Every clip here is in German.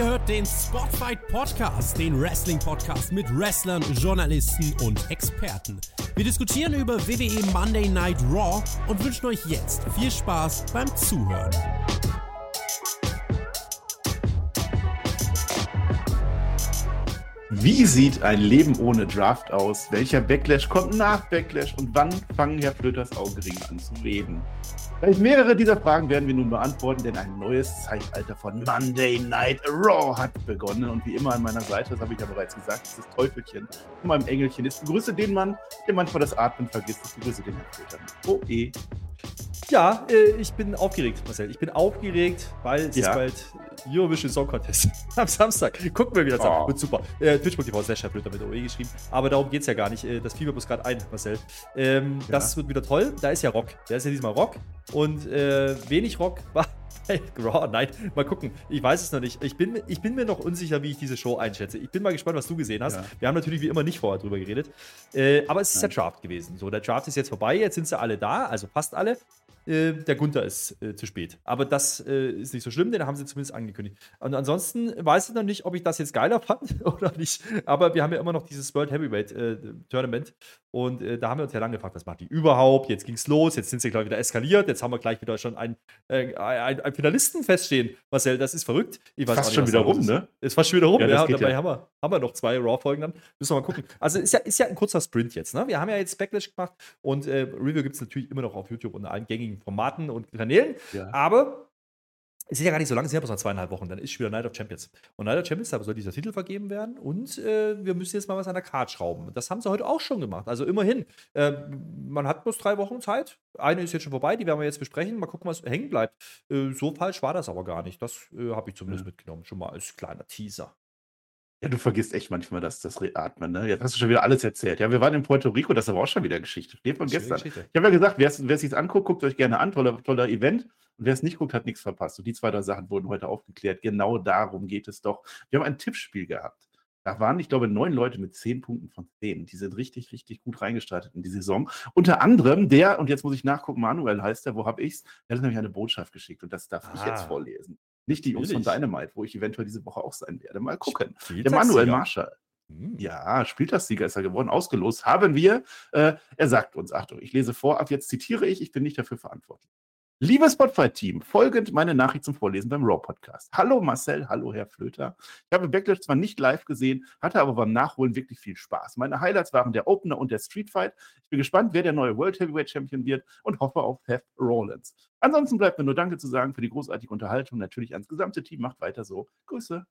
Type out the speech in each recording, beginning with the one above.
Ihr hört den Spotfight Podcast, den Wrestling-Podcast mit Wrestlern, Journalisten und Experten. Wir diskutieren über WWE Monday Night Raw und wünschen euch jetzt viel Spaß beim Zuhören. Wie sieht ein Leben ohne Draft aus? Welcher Backlash kommt nach Backlash? Und wann fangen Herr Flöters Augenringe an zu reden? Gleich mehrere dieser Fragen werden wir nun beantworten, denn ein neues Zeitalter von Monday Night Raw hat begonnen. Und wie immer an meiner Seite, das habe ich ja bereits gesagt, ist das Teufelchen von meinem Engelchen. Ich begrüße den Mann, der manchmal das Atmen vergisst. Ich begrüße den Herrn Flöter. Oh, eh. Ja, äh, ich bin aufgeregt, Marcel. Ich bin aufgeregt, weil es Ja. ist bald Eurovision Song Contest am Samstag. Gucken wir wieder zusammen. Oh. Wird super. Äh, Twitch.tv slash Herr Blöder mit OE geschrieben. Aber darum geht es ja gar nicht. Äh, Das mir bloß gerade ein, Marcel. Ähm, Ja. Das wird wieder toll. Da ist ja Rock. Da ist ja diesmal Rock. Und äh, wenig Rock war Raw. Nein, mal gucken. Ich weiß es noch nicht. Ich bin, ich bin mir noch unsicher, wie ich diese Show einschätze. Ich bin mal gespannt, was du gesehen hast. Ja. Wir haben natürlich wie immer nicht vorher drüber geredet. Äh, aber es ist Nein. der Draft gewesen. So, der Draft ist jetzt vorbei. Jetzt sind sie alle da. Also fast alle. Äh, der Gunther ist äh, zu spät. Aber das äh, ist nicht so schlimm, den haben sie zumindest angekündigt. Und ansonsten weiß ich noch nicht, ob ich das jetzt geiler fand oder nicht. Aber wir haben ja immer noch dieses World Heavyweight äh, Tournament. Und äh, da haben wir uns ja lange gefragt, was macht die überhaupt? Jetzt ging's los, jetzt sind sie gleich wieder eskaliert. Jetzt haben wir gleich wieder schon einen, äh, ein, ein Finalisten feststehen. Marcel, das ist verrückt. Ich weiß Fast schon wieder rum, ist. ne? Ist fast schon wieder rum, Ja, ja. und dabei ja. haben, wir, haben wir noch zwei Raw-Folgen dann. Müssen wir mal gucken. Also ist ja, ist ja ein kurzer Sprint jetzt, ne? Wir haben ja jetzt Backlash gemacht und äh, Review gibt es natürlich immer noch auf YouTube und allen gängigen Formaten und Kanälen. Ja. Aber es sind ja gar nicht so lange, es sind ja bloß noch zweieinhalb Wochen, dann ist schon wieder Night of Champions. Und Night of Champions, da soll dieser Titel vergeben werden und äh, wir müssen jetzt mal was an der Card schrauben. Das haben sie heute auch schon gemacht. Also immerhin, äh, man hat bloß drei Wochen Zeit. Eine ist jetzt schon vorbei, die werden wir jetzt besprechen. Mal gucken, was hängen bleibt. Äh, so falsch war das aber gar nicht. Das äh, habe ich zumindest Ja. mitgenommen. Schon mal als kleiner Teaser. Ja, du vergisst echt manchmal das, das Atmen, ne? Jetzt hast du schon wieder alles erzählt. Ja, wir waren in Puerto Rico, das ist aber auch schon wieder Geschichte. Steht von gestern. Geschichte. Ich habe ja gesagt, wer es wer es sich anguckt, guckt euch gerne an. Toller, toller Event. Und wer es nicht guckt, hat nichts verpasst. Und die zwei, drei Sachen wurden heute aufgeklärt. Genau darum geht es doch. Wir haben ein Tippspiel gehabt. Da waren, ich glaube, neun Leute mit zehn Punkten von zehn. Die sind richtig, richtig gut reingestartet in die Saison. Unter anderem der, und jetzt muss ich nachgucken, Manuel heißt der, wo habe ich's? Der hat nämlich eine Botschaft geschickt und das darf ich jetzt Ah. vorlesen. Nicht die Jungs von. Dynamite, wo ich eventuell diese Woche auch sein werde. Mal gucken. Der. Manuel Marschall. Hm. Ja, Spieltagssieger ist er geworden. Ausgelost haben wir. Äh, er sagt uns, Achtung, ich lese vor, ab jetzt zitiere ich, ich bin nicht dafür verantwortlich. Liebes Spotify-Team, folgend meine Nachricht zum Vorlesen beim Raw-Podcast. Hallo Marcel, hallo Herr Flöter. Ich habe Backlash zwar nicht live gesehen, hatte aber beim Nachholen wirklich viel Spaß. Meine Highlights waren der Opener und der Street Fight. Ich bin gespannt, wer der neue World Heavyweight Champion wird und hoffe auf Seth Rollins. Ansonsten bleibt mir nur Danke zu sagen für die großartige Unterhaltung. Natürlich ans gesamte Team. Macht weiter so. Grüße.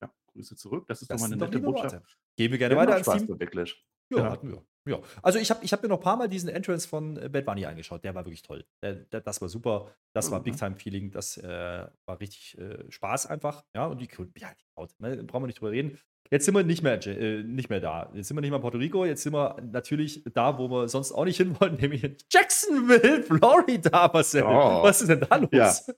Ja, Grüße zurück. Das ist Das doch mal eine nette Botschaft. Worte. Wir gerne haben weiter ans Spaß Team. Backlash. Ja, Ja. hatten wir. Ja. Also ich habe ich hab mir noch ein paar Mal diesen Entrance von äh, Bad Bunny angeschaut. Der war wirklich toll. Der, der, das war super. Das war Mhm. Big Time Feeling. Das äh, war richtig äh, Spaß einfach. Ja, und die, ja, die Haut, ne, brauchen wir nicht drüber reden. Jetzt sind wir nicht mehr, äh, nicht mehr da. Jetzt sind wir nicht mehr in Puerto Rico. Jetzt sind wir natürlich da, wo wir sonst auch nicht hinwollen, nämlich in Jacksonville, Florida. Marcel. Oh. Was ist denn da los? Ja.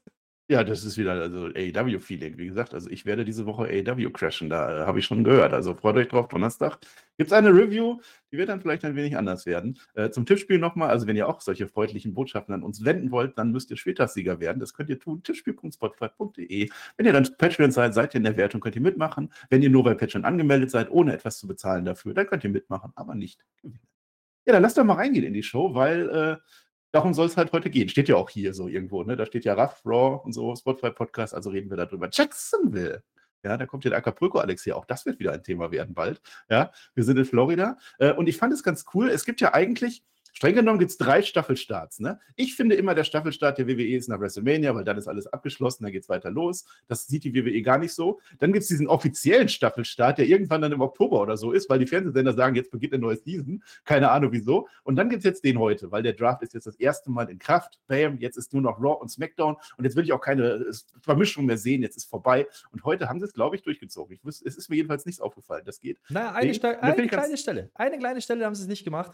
Ja, das ist wieder also AEW-Feeling. Wie gesagt, also ich werde diese Woche AEW crashen, da äh, habe ich schon gehört. Also freut euch drauf, Donnerstag gibt es eine Review, die wird dann vielleicht ein wenig anders werden. Äh, zum Tippspiel nochmal, also wenn ihr auch solche freundlichen Botschaften an uns wenden wollt, dann müsst ihr Spieltagssieger werden. Das könnt ihr tun, tippspiel.spotify.de. Wenn ihr dann Patreon seid, seid ihr in der Wertung, könnt ihr mitmachen. Wenn ihr nur bei Patreon angemeldet seid, ohne etwas zu bezahlen dafür, dann könnt ihr mitmachen, aber nicht gewinnen. Ja, dann lasst doch mal reingehen in die Show, weil äh, darum soll es halt heute gehen. Steht ja auch hier so irgendwo, ne? Da steht ja Raff, Raw und so, Spotify Podcast, also reden wir darüber. Jacksonville. Ja, da kommt ja der Acapulco Alex hier auch. Das wird wieder ein Thema werden bald. Ja, wir sind in Florida. Äh, und ich fand es ganz cool. Es gibt ja eigentlich, streng genommen gibt es drei Staffelstarts. Ne? Ich finde immer, der Staffelstart der WWE ist nach WrestleMania, weil dann ist alles abgeschlossen, dann geht es weiter los. Das sieht die WWE gar nicht so. Dann gibt es diesen offiziellen Staffelstart, der irgendwann dann im Oktober oder so ist, weil die Fernsehsender sagen, jetzt beginnt eine neue Season. Keine Ahnung wieso. Und dann gibt es jetzt den heute, weil der Draft ist jetzt das erste Mal in Kraft. Bam, jetzt ist nur noch Raw und SmackDown. Und jetzt will ich auch keine äh, Vermischung mehr sehen. Jetzt ist vorbei. Und heute haben sie es, glaube ich, durchgezogen. Ich wüsste, es ist mir jedenfalls nichts aufgefallen. Das geht. Naja, eine, Nee, eine kleine Stelle. Eine kleine Stelle haben sie es nicht gemacht.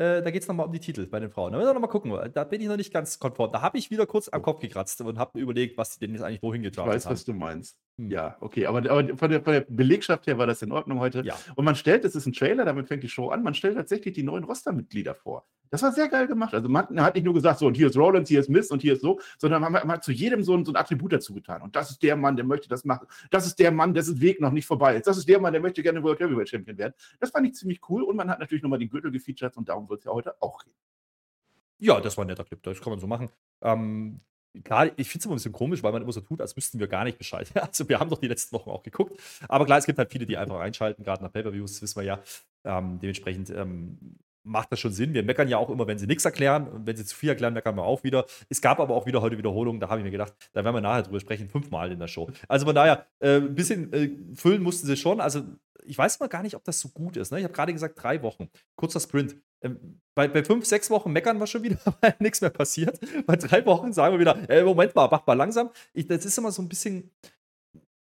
Äh, da geht es nochmal um die Titel bei den Frauen. Da müssen wir nochmal gucken. Da bin ich noch nicht ganz konform. Da habe ich wieder kurz am Kopf gekratzt und habe mir überlegt, was die denn jetzt eigentlich wohin Ich getragen weiß, haben. was du meinst. Hm. Ja, okay. Aber, aber von, der, von der Belegschaft her war das in Ordnung heute. Ja. Und man stellt, es ist ein Trailer, damit fängt die Show an, man stellt tatsächlich die neuen Rostermitglieder vor. Das war sehr geil gemacht. Also man hat nicht nur gesagt, so und hier ist Rollins, hier ist Mist und hier ist so, sondern man, man hat zu jedem so ein, so ein Attribut dazu getan. Und das ist der Mann, der möchte das machen. Das ist der Mann, dessen Weg noch nicht vorbei ist. Das ist der Mann, der möchte gerne World Heavyweight Champion werden. Das fand ich ziemlich cool und man hat natürlich nochmal den Gürtel gefeatured und darum wird es ja heute auch gehen. Ja, das war ein netter Clip, das kann man so machen. Ähm, klar, ich finde es immer ein bisschen komisch, weil man immer so tut, als wüssten wir gar nicht Bescheid. Also wir haben doch die letzten Wochen auch geguckt. Aber klar, es gibt halt viele, die einfach einschalten, gerade nach Pay-Per-Views, wissen wir ja. Ähm, dementsprechend ähm, macht das schon Sinn. Wir meckern ja auch immer, wenn sie nichts erklären. Und wenn sie zu viel erklären, meckern wir auch wieder. Es gab aber auch wieder heute Wiederholungen, da habe ich mir gedacht, da werden wir nachher drüber sprechen, fünfmal in der Show. Also von daher, äh, ein bisschen äh, füllen mussten sie schon. Also ich weiß mal gar nicht, ob das so gut ist. Ne? Ich habe gerade gesagt, drei Wochen. Kurzer Sprint. Ähm, bei, bei fünf, sechs Wochen meckern wir schon wieder, weil nichts mehr passiert. Bei drei Wochen sagen wir wieder, äh, Moment mal, mach mal langsam. Ich, das ist immer so ein bisschen,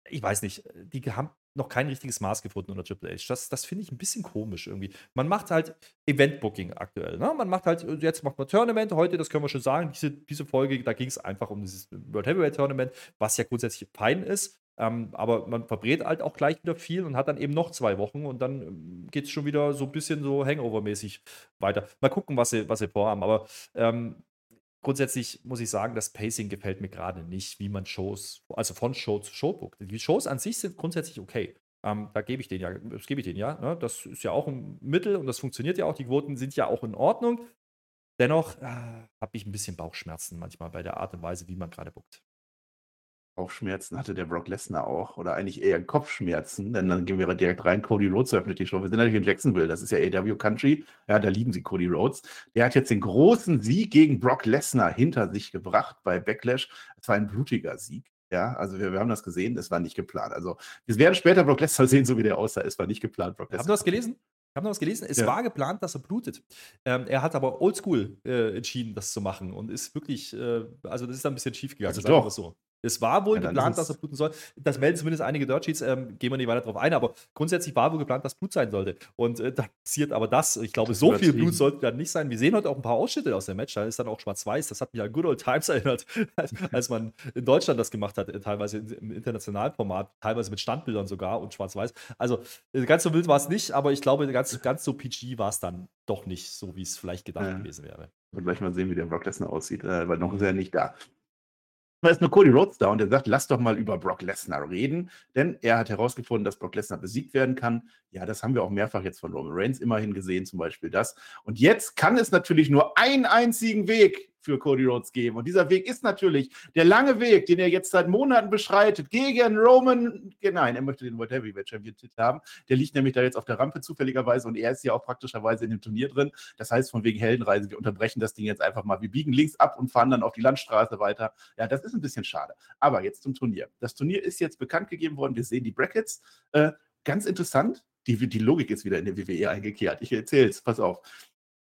ich weiß nicht, die haben noch kein richtiges Maß gefunden unter Triple H. Das, das finde ich ein bisschen komisch irgendwie. Man macht halt Event-Booking aktuell. Ne? Man macht halt, jetzt macht man Tournament. Heute, das können wir schon sagen, diese, diese Folge, da ging es einfach um dieses World Heavyweight Tournament, was ja grundsätzlich fein ist. Ähm, aber man verbrät halt auch gleich wieder viel und hat dann eben noch zwei Wochen und dann ähm, geht es schon wieder so ein bisschen so Hangover-mäßig weiter. Mal gucken, was sie, was sie vorhaben. Aber ähm, grundsätzlich muss ich sagen, das Pacing gefällt mir gerade nicht, wie man Shows, also von Show zu Show guckt. Die Shows an sich sind grundsätzlich okay. Ähm, da gebe ich denen ja, das gebe ich denen ja. Ne? Das ist ja auch ein Mittel und das funktioniert ja auch. Die Quoten sind ja auch in Ordnung. Dennoch äh, habe ich ein bisschen Bauchschmerzen manchmal bei der Art und Weise, wie man gerade buckt. Bauchschmerzen hatte der Brock Lesnar auch oder eigentlich eher Kopfschmerzen, denn dann gehen wir direkt rein. Cody Rhodes öffnet die Show. Wir sind natürlich in Jacksonville, das ist ja AW Country. Ja, da lieben sie Cody Rhodes. Der hat jetzt den großen Sieg gegen Brock Lesnar hinter sich gebracht bei Backlash. Es war ein blutiger Sieg. Ja, also wir, wir haben das gesehen, das war nicht geplant. Also wir werden später Brock Lesnar sehen, so wie der aussah. Es war nicht geplant, Brock Lesnar. Haben du das gelesen? Ich habe noch was gelesen. Es ja. war geplant, dass er blutet. Ähm, er hat aber oldschool äh, entschieden, das zu machen und ist wirklich, äh, also das ist ein bisschen schief gegangen. Also doch. So. Es war wohl ja, geplant, dass er bluten soll. Das melden zumindest einige Dirt Sheets, ähm, gehen wir nicht weiter darauf ein, aber grundsätzlich war wohl geplant, dass Blut sein sollte. Und äh, da passiert aber das. Ich glaube, das so viel Blut sollte dann nicht sein. Wir sehen heute auch ein paar Ausschnitte aus dem Match. Da ist dann auch schwarz-weiß. Das hat mich an Good Old Times erinnert, als, als man in Deutschland das gemacht hat, äh, teilweise im internationalen Format, teilweise mit Standbildern sogar und schwarz-weiß. Also äh, ganz so wild war es nicht, aber ich glaube, ganz, ganz so PG war es dann doch nicht, so wie es vielleicht gedacht ja. gewesen wäre. Und gleich mal sehen, wie der Brock Lesnar aussieht, äh, weil noch ist er nicht da. Da ist nur Cody Rhodes da und der sagt, lass doch mal über Brock Lesnar reden, denn er hat herausgefunden, dass Brock Lesnar besiegt werden kann. Ja, das haben wir auch mehrfach jetzt von Roman Reigns immerhin gesehen, zum Beispiel das. Und jetzt kann es natürlich nur einen einzigen Weg für Cody Rhodes geben. Und dieser Weg ist natürlich der lange Weg, den er jetzt seit Monaten beschreitet, gegen Roman. Nein, er möchte den World Heavyweight Championship haben. Der liegt nämlich da jetzt auf der Rampe zufälligerweise und er ist ja auch praktischerweise in dem Turnier drin. Das heißt, von wegen Heldenreise, wir unterbrechen das Ding jetzt einfach mal. Wir biegen links ab und fahren dann auf die Landstraße weiter. Ja, das ist ein bisschen schade. Aber jetzt zum Turnier. Das Turnier ist jetzt bekannt gegeben worden. Wir sehen die Brackets. Äh, ganz interessant. Die, die Logik ist wieder in der WWE eingekehrt. Ich erzähle es, pass auf.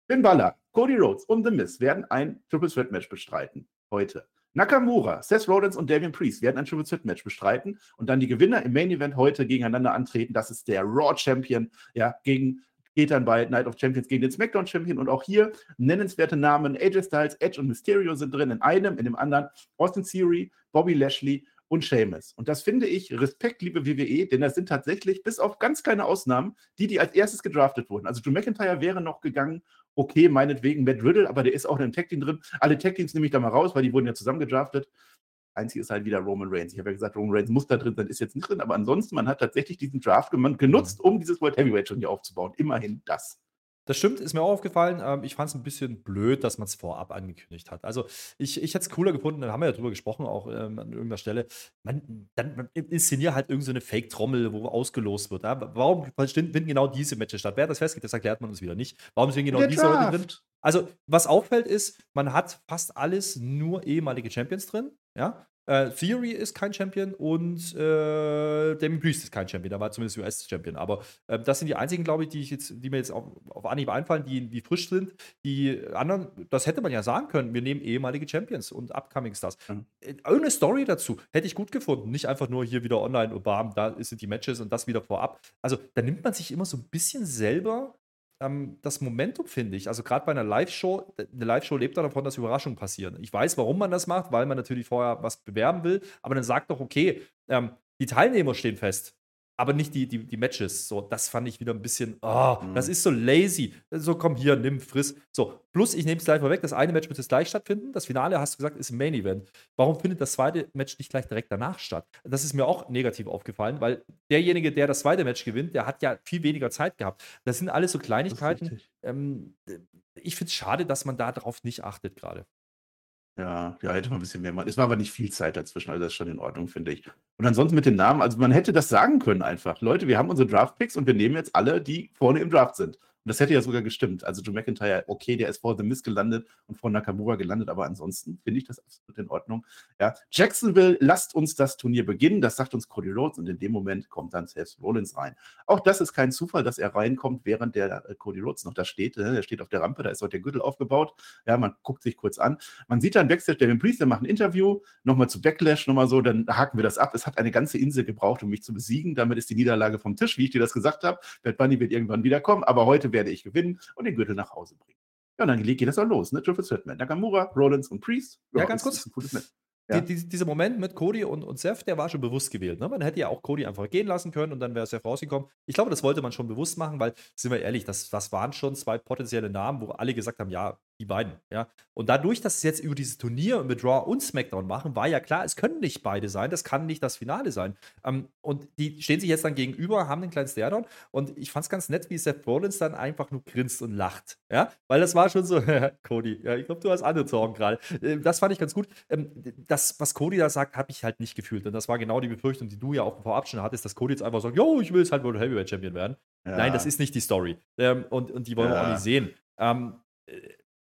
Finn Balor, Cody Rhodes und The Miz werden ein Triple Threat Match bestreiten. Heute. Nakamura, Seth Rollins und Damian Priest werden ein Triple Threat Match bestreiten und dann die Gewinner im Main Event heute gegeneinander antreten. Das ist der Raw Champion, ja, gegen geht dann bei Night of Champions gegen den SmackDown Champion und auch hier nennenswerte Namen AJ Styles, Edge und Mysterio sind drin in einem, in dem anderen Austin Theory, Bobby Lashley und Seamus. Und das finde ich Respekt, liebe WWE, denn das sind tatsächlich, bis auf ganz kleine Ausnahmen, die, die als erstes gedraftet wurden. Also Drew McIntyre wäre noch gegangen, okay, meinetwegen Matt Riddle, aber der ist auch in einem Tag-Team drin. Alle Tag-Teams nehme ich da mal raus, weil die wurden ja zusammen gedraftet. Einzig ist halt wieder Roman Reigns. Ich habe ja gesagt, Roman Reigns muss da drin sein, ist jetzt nicht drin, aber ansonsten, man hat tatsächlich diesen Draft genutzt, um dieses World Heavyweight schon hier aufzubauen. Immerhin das. Das stimmt, ist mir auch aufgefallen. Ähm, ich fand es ein bisschen blöd, dass man es vorab angekündigt hat. Also, ich, ich hätte es cooler gefunden, da haben wir ja drüber gesprochen, auch ähm, an irgendeiner Stelle. Man, dann man inszeniert halt irgendeine so Fake-Trommel, wo ausgelost wird. Ja? Warum finden genau diese Matches statt? Wer das festgeht, das erklärt man uns wieder nicht. Warum sind genau Der diese Leute drin? Also, was auffällt, ist, man hat fast alles nur ehemalige Champions drin. Ja, äh, Theory ist kein Champion und äh, Damien Priest ist kein Champion. Da war zumindest US-Champion. Aber äh, das sind die einzigen, glaube ich, die, ich jetzt, die mir jetzt auf, auf Anhieb einfallen, die, die frisch sind. Die anderen, das hätte man ja sagen können. Wir nehmen ehemalige Champions und Upcoming Stars. Mhm. Irgendeine Story dazu hätte ich gut gefunden. Nicht einfach nur hier wieder online und bam, da sind die Matches und das wieder vorab. Also da nimmt man sich immer so ein bisschen selber ähm, das Momentum, finde ich. Also gerade bei einer Live-Show, eine Live-Show lebt davon, dass Überraschungen passieren. Ich weiß, warum man das macht, weil man natürlich vorher was bewerben will, aber dann sagt doch, okay, ähm, die Teilnehmer stehen fest. Aber nicht die, die, die Matches. So, das fand ich wieder ein bisschen, oh, mhm. das ist so lazy. So, komm hier, nimm, friss. So, plus, ich nehme es gleich mal weg. Das eine Match wird jetzt gleich stattfinden. Das Finale, hast du gesagt, ist im Main Event. Warum findet das zweite Match nicht gleich direkt danach statt? Das ist mir auch negativ aufgefallen, weil derjenige, der das zweite Match gewinnt, der hat ja viel weniger Zeit gehabt. Das sind alles so Kleinigkeiten. Ähm, ich finde es schade, dass man darauf nicht achtet gerade. Ja, ja, hätte man ein bisschen mehr machen. Es war aber nicht viel Zeit dazwischen, also das ist schon in Ordnung, finde ich. Und ansonsten mit den Namen, also man hätte das sagen können einfach. Leute, wir haben unsere Draft-Picks und wir nehmen jetzt alle, die vorne im Draft sind. Und das hätte ja sogar gestimmt. Also Joe McIntyre, okay, der ist vor The Miz gelandet und vor Nakamura gelandet, aber ansonsten finde ich das absolut in Ordnung. Ja, Jacksonville, lasst uns das Turnier beginnen. Das sagt uns Cody Rhodes und in dem Moment kommt dann Seth Rollins rein. Auch das ist kein Zufall, dass er reinkommt, während der äh, Cody Rhodes noch da steht. Ne? Der steht auf der Rampe, da ist auch der Gürtel aufgebaut. Ja, man guckt sich kurz an. Man sieht dann Backstage Devin Priest, der macht ein Interview, nochmal zu Backlash, nochmal so, dann haken wir das ab. Es hat eine ganze Insel gebraucht, um mich zu besiegen. Damit ist die Niederlage vom Tisch, wie ich dir das gesagt habe. Bad Bunny wird irgendwann wiederkommen, aber heute werde ich gewinnen und den Gürtel nach Hause bringen. Ja, und dann geht das auch los, ne? Triple Threat Match. Nakamura, Rollins und Priest. Ja, ja ganz kurz. Ja. Die, die, dieser Moment mit Cody und, und Seth, der war schon bewusst gewählt. Ne? Man hätte ja auch Cody einfach gehen lassen können und dann wäre Seth rausgekommen. Ich glaube, das wollte man schon bewusst machen, weil, sind wir ehrlich, das, das waren schon zwei potenzielle Namen, wo alle gesagt haben, ja, die beiden, ja. Und dadurch, dass sie jetzt über dieses Turnier mit Raw und SmackDown machen, war ja klar, es können nicht beide sein, das kann nicht das Finale sein. Ähm, und die stehen sich jetzt dann gegenüber, haben den kleinen Stairdown und ich fand es ganz nett, wie Seth Rollins dann einfach nur grinst und lacht, ja. Weil das war schon so, Cody, ja, ich glaube, du hast andere Sorgen gerade. Äh, das fand ich ganz gut. Ähm, das, was Cody da sagt, habe ich halt nicht gefühlt. Und das war genau die Befürchtung, die du ja auch vorab schon hattest, dass Cody jetzt einfach sagt, jo, ich will jetzt halt World Heavyweight Champion werden. Ja. Nein, das ist nicht die Story. Ähm, und, und die wollen ja. wir auch nicht sehen. Ähm, äh,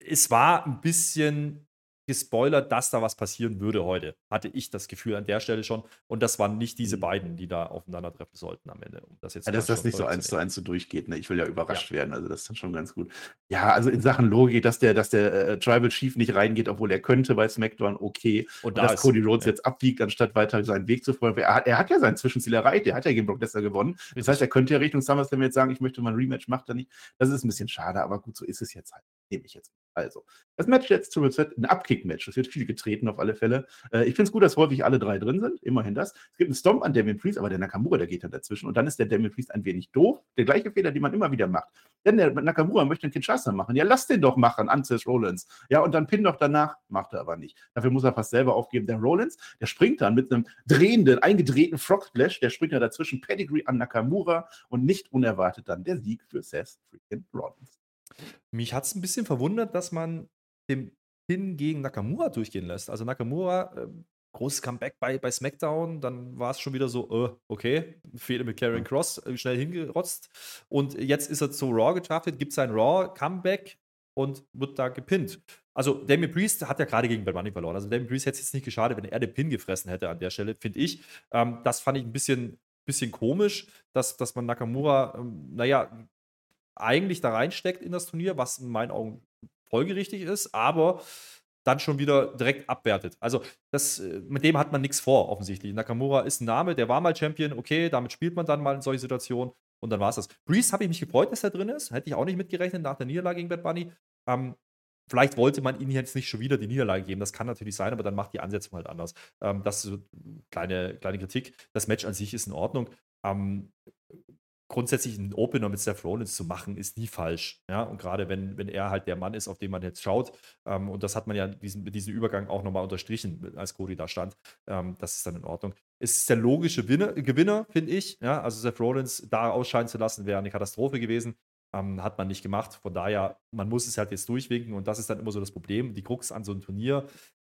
es war ein bisschen gespoilert, dass da was passieren würde heute. Hatte ich das Gefühl an der Stelle schon. Und das waren nicht diese mhm. beiden, die da aufeinandertreffen sollten am Ende. Um das jetzt ja, dass das nicht so eins zu eins so durchgeht. Ne? Ich will ja überrascht ja. werden. Also das ist dann schon ganz gut. Ja, also in Sachen Logik, dass der, dass der äh, Tribal Chief nicht reingeht, obwohl er könnte bei SmackDown, okay. Und, da dass Cody Rhodes ja. jetzt abbiegt, anstatt weiter seinen Weg zu folgen. Er hat, er hat ja sein Zwischenziel erreicht. Er hat ja gegen Brock Lesnar gewonnen. Das heißt, er könnte ja Richtung SummerSlam jetzt sagen, ich möchte mal ein Rematch, macht er nicht. Das ist ein bisschen schade, aber gut, so ist es jetzt halt. Nehme ich jetzt. Also, das Match jetzt zu Reset, ein Abkick-Match. Das wird viel getreten auf alle Fälle. Äh, ich finde es gut, dass häufig alle drei drin sind. Immerhin das. Es gibt einen Stomp an Damien Priest, aber der Nakamura, der geht dann dazwischen. Und dann ist der Damien Priest ein wenig doof. Der gleiche Fehler, den man immer wieder macht. Denn der Nakamura möchte einen Kinshasa machen. Ja, lass den doch machen, an Seth Rollins. Ja, und dann pin doch danach. Macht er aber nicht. Dafür muss er fast selber aufgeben. Der Rollins, der springt dann mit einem drehenden, eingedrehten Frog Splash. Der springt ja dazwischen. Pedigree an Nakamura. Und nicht unerwartet dann der Sieg für Seth freaking Rollins. Mich hat es ein bisschen verwundert, dass man den Pin gegen Nakamura durchgehen lässt. Also Nakamura, äh, großes Comeback bei, bei SmackDown, dann war es schon wieder so, äh, okay, Fehler mit Karen Cross, äh, schnell hingerotzt. Und jetzt ist er zu Raw getraftet, gibt sein Raw-Comeback und wird da gepinnt. Also Damien Priest hat ja gerade gegen Bad Money verloren. Also Damien Priest hätte es jetzt nicht geschadet, wenn er den Pin gefressen hätte an der Stelle, finde ich. Ähm, das fand ich ein bisschen, bisschen komisch, dass, dass man Nakamura, ähm, naja, eigentlich da reinsteckt in das Turnier, was in meinen Augen folgerichtig ist, aber dann schon wieder direkt abwertet. Also das, äh, mit dem hat man nichts vor, offensichtlich. Nakamura ist ein Name, der war mal Champion, okay, damit spielt man dann mal in solche Situationen und dann war es das. Breeze habe ich mich gefreut, dass er drin ist. Hätte ich auch nicht mitgerechnet nach der Niederlage gegen Bad Bunny. Ähm, vielleicht wollte man ihm jetzt nicht schon wieder die Niederlage geben. Das kann natürlich sein, aber dann macht die Ansetzung halt anders. Ähm, das ist so kleine, kleine Kritik. Das Match an sich ist in Ordnung. Ähm, grundsätzlich einen Opener mit Seth Rollins zu machen, ist nie falsch. Ja, und gerade wenn, wenn er halt der Mann ist, auf den man jetzt schaut, ähm, und das hat man ja diesen, diesen Übergang auch nochmal unterstrichen, als Cody da stand, ähm, das ist dann in Ordnung. Es ist der logische Winner, Gewinner, finde ich. Ja, also Seth Rollins da ausscheiden zu lassen, wäre eine Katastrophe gewesen. Ähm, hat man nicht gemacht. Von daher, man muss es halt jetzt durchwinken und das ist dann immer so das Problem. Die Krux an so einem Turnier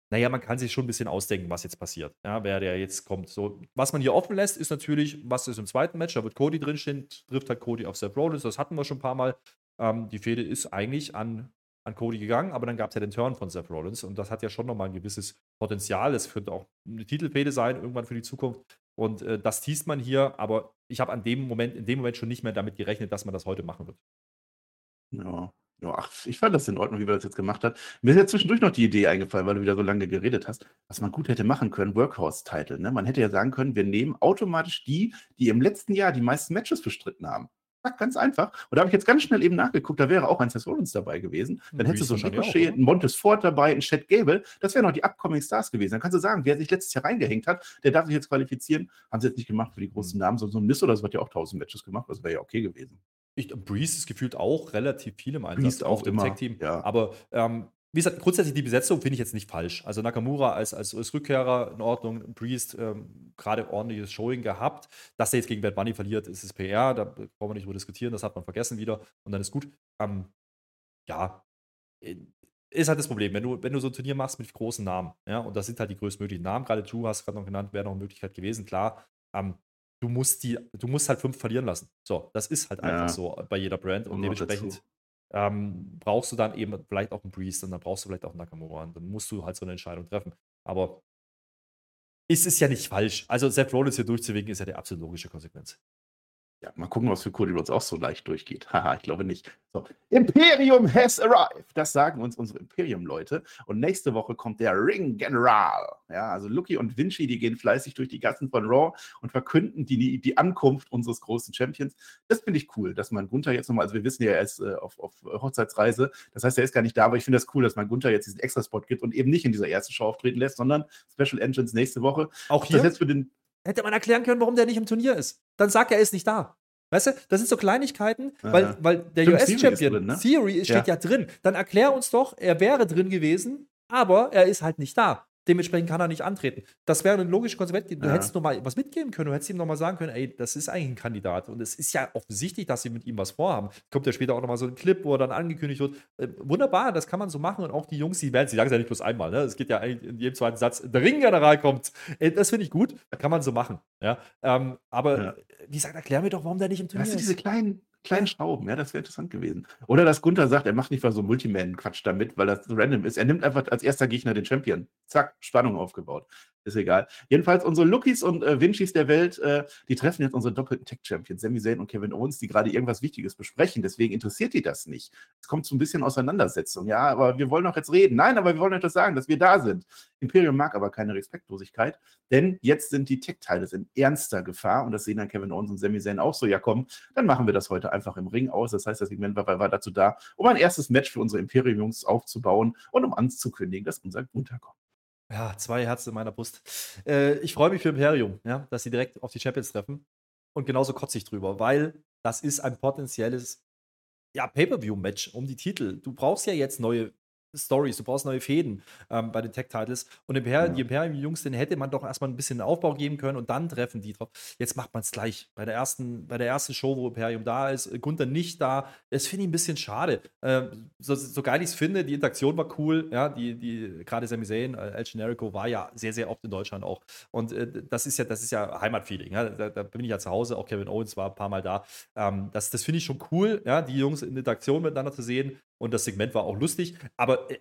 naja, man kann sich schon ein bisschen ausdenken, was jetzt passiert, ja, wer der jetzt kommt. So, was man hier offen lässt, ist natürlich, was ist im zweiten Match, da wird Cody drinstehen, trifft halt Cody auf Seth Rollins, das hatten wir schon ein paar Mal. Ähm, die Fehde ist eigentlich an, an Cody gegangen, aber dann gab es ja den Turn von Seth Rollins und das hat ja schon nochmal ein gewisses Potenzial. Es könnte auch eine Titelfehde sein, irgendwann für die Zukunft. Und äh, das teast man hier, aber ich habe an dem Moment, in dem Moment schon nicht mehr damit gerechnet, dass man das heute machen wird. Ja, ja, ach, ich fand das in Ordnung, wie man das jetzt gemacht hat. Mir ist ja zwischendurch noch die Idee eingefallen, weil du wieder so lange geredet hast, was man gut hätte machen können, Workhorse-Title. Ne? Man hätte ja sagen können, wir nehmen automatisch die, die im letzten Jahr die meisten Matches bestritten haben. Zack, ganz einfach. Und da habe ich jetzt ganz schnell eben nachgeguckt, da wäre auch ein Seth Rollins dabei gewesen. Dann hättest du so ein wahrscheinlich auch, Ricochet, oder? ein Montes Ford dabei, ein Chad Gable. Das wären noch die upcoming Stars gewesen. Dann kannst du sagen, wer sich letztes Jahr reingehängt hat, der darf sich jetzt qualifizieren. Haben sie jetzt nicht gemacht für die großen Namen, sondern so ein Miss oder so hat ja auch 1000 Matches gemacht. Das wäre ja okay gewesen. Ich, Breeze ist gefühlt auch relativ viel im Einsatz, Breeze auch im Tag-Team. ja. Aber ähm, wie gesagt, grundsätzlich die Besetzung finde ich jetzt nicht falsch. Also Nakamura als, als, als Rückkehrer in Ordnung, Priest ähm, gerade ordentliches Showing gehabt. Dass er jetzt gegen Bad Bunny verliert, ist es PR, da brauchen wir nicht drüber diskutieren, das hat man vergessen wieder und dann ist gut. Ähm, ja, äh, ist halt das Problem, wenn du, wenn du so ein Turnier machst mit großen Namen, ja, und das sind halt die größtmöglichen Namen, gerade Drew hast du gerade noch genannt, wäre noch eine Möglichkeit gewesen, klar. Ähm, du musst die, du musst halt fünf verlieren lassen. So, das ist halt einfach Ja. so bei jeder Brand und Und dementsprechend ähm, brauchst du dann eben vielleicht auch einen Priest und dann brauchst du vielleicht auch einen Nakamura und dann musst du halt so eine Entscheidung treffen. Aber es ist ja nicht falsch. Also Seth Rollins hier durchzuwinken, ist ja die absolut logische Konsequenz. Ja, mal gucken, was für Cody Rhodes auch so leicht durchgeht. Haha, ich glaube nicht. So, Imperium has arrived. Das sagen uns unsere Imperium-Leute. Und nächste Woche kommt der Ring General. Ja, also Lucky und Vinci, die gehen fleißig durch die Gassen von Raw und verkünden die, die Ankunft unseres großen Champions. Das finde ich cool, dass man Gunther jetzt nochmal, also wir wissen ja, er ist äh, auf, auf Hochzeitsreise. Das heißt, er ist gar nicht da, aber ich finde das cool, dass man Gunther jetzt diesen Extra-Spot gibt und eben nicht in dieser ersten Show auftreten lässt, sondern Special Entrance nächste Woche. Auch Das hier jetzt für den hätte man erklären können, warum der nicht im Turnier ist. Dann sagt er, er ist nicht da. Weißt du, das sind so Kleinigkeiten, weil, Ja. weil der US-Champion, ne? Theory steht ja. drin. Dann erklär uns doch, er wäre drin gewesen, aber er ist halt nicht da. Dementsprechend kann er nicht antreten. Das wäre eine logische Konsequenz. Du Ja. hättest noch mal was mitgeben können. Du hättest ihm noch mal sagen können, ey, das ist eigentlich ein Kandidat. Und es ist ja offensichtlich, dass sie mit ihm was vorhaben. Kommt ja später auch noch mal so ein Clip, wo er dann angekündigt wird. Äh, wunderbar, das kann man so machen. Und auch die Jungs, die werden, sie sagen es ja nicht bloß einmal. Ne? Es geht ja eigentlich in jedem zweiten Satz, der Ringgeneral kommt. Äh, das finde ich gut. Kann man so machen. Ja? Ähm, aber Ja. wie gesagt, erklär mir doch, warum der nicht im Turnier Weißt du, ist. diese kleinen, kleinen Schrauben, ja, das wäre interessant gewesen. Oder dass Gunther sagt, er macht nicht mal so Multiman-Quatsch damit, weil das random ist. Er nimmt einfach als erster Gegner den Champion. Zack, Spannung aufgebaut. Ist egal. Jedenfalls unsere Lookies und äh, Vincis der Welt, äh, die treffen jetzt unsere doppelten Tech-Champions, Sami Zayn und Kevin Owens, die gerade irgendwas Wichtiges besprechen. Deswegen interessiert die das nicht. Es kommt so ein bisschen Auseinandersetzung. Ja, aber wir wollen doch jetzt reden. Nein, aber wir wollen etwas sagen, dass wir da sind. Imperium mag aber keine Respektlosigkeit, denn jetzt sind die Tech-Teile in ernster Gefahr und das sehen dann Kevin Owens und Sami Zayn auch so. Ja, komm, dann machen wir das heute einfach im Ring aus. Das heißt, das Segment war, war dazu da, um ein erstes Match für unsere Imperium-Jungs aufzubauen und um anzukündigen, dass unser Gunther kommt. Ja, zwei Herzen in meiner Brust. Äh, ich freue mich für Imperium, ja, dass sie direkt auf die Champions treffen. Und genauso kotze ich drüber, weil das ist ein potenzielles ja, Pay-Per-View-Match um die Titel. Du brauchst ja jetzt neue Stories, du brauchst neue Fäden ähm, bei den Tech-Titles. Und Imper Ja. die Imperium-Jungs, den hätte man doch erstmal ein bisschen Aufbau geben können und dann treffen die drauf. Jetzt macht man es gleich. Bei der, ersten, bei der ersten Show, wo Imperium da ist, äh, Gunther nicht da. Das finde ich ein bisschen schade. Ähm, so, so geil ich es finde, die Interaktion war cool. Ja, die, die, gerade Sami Zayn, äh, El Generico war ja sehr, sehr oft in Deutschland auch. Und äh, das ist ja, das ist ja Heimatfeeling. Ja? Da, da bin ich ja zu Hause. Auch Kevin Owens war ein paar Mal da. Ähm, das das finde ich schon cool, ja, die Jungs in Interaktion miteinander zu sehen. Und das Segment war auch lustig. Aber äh,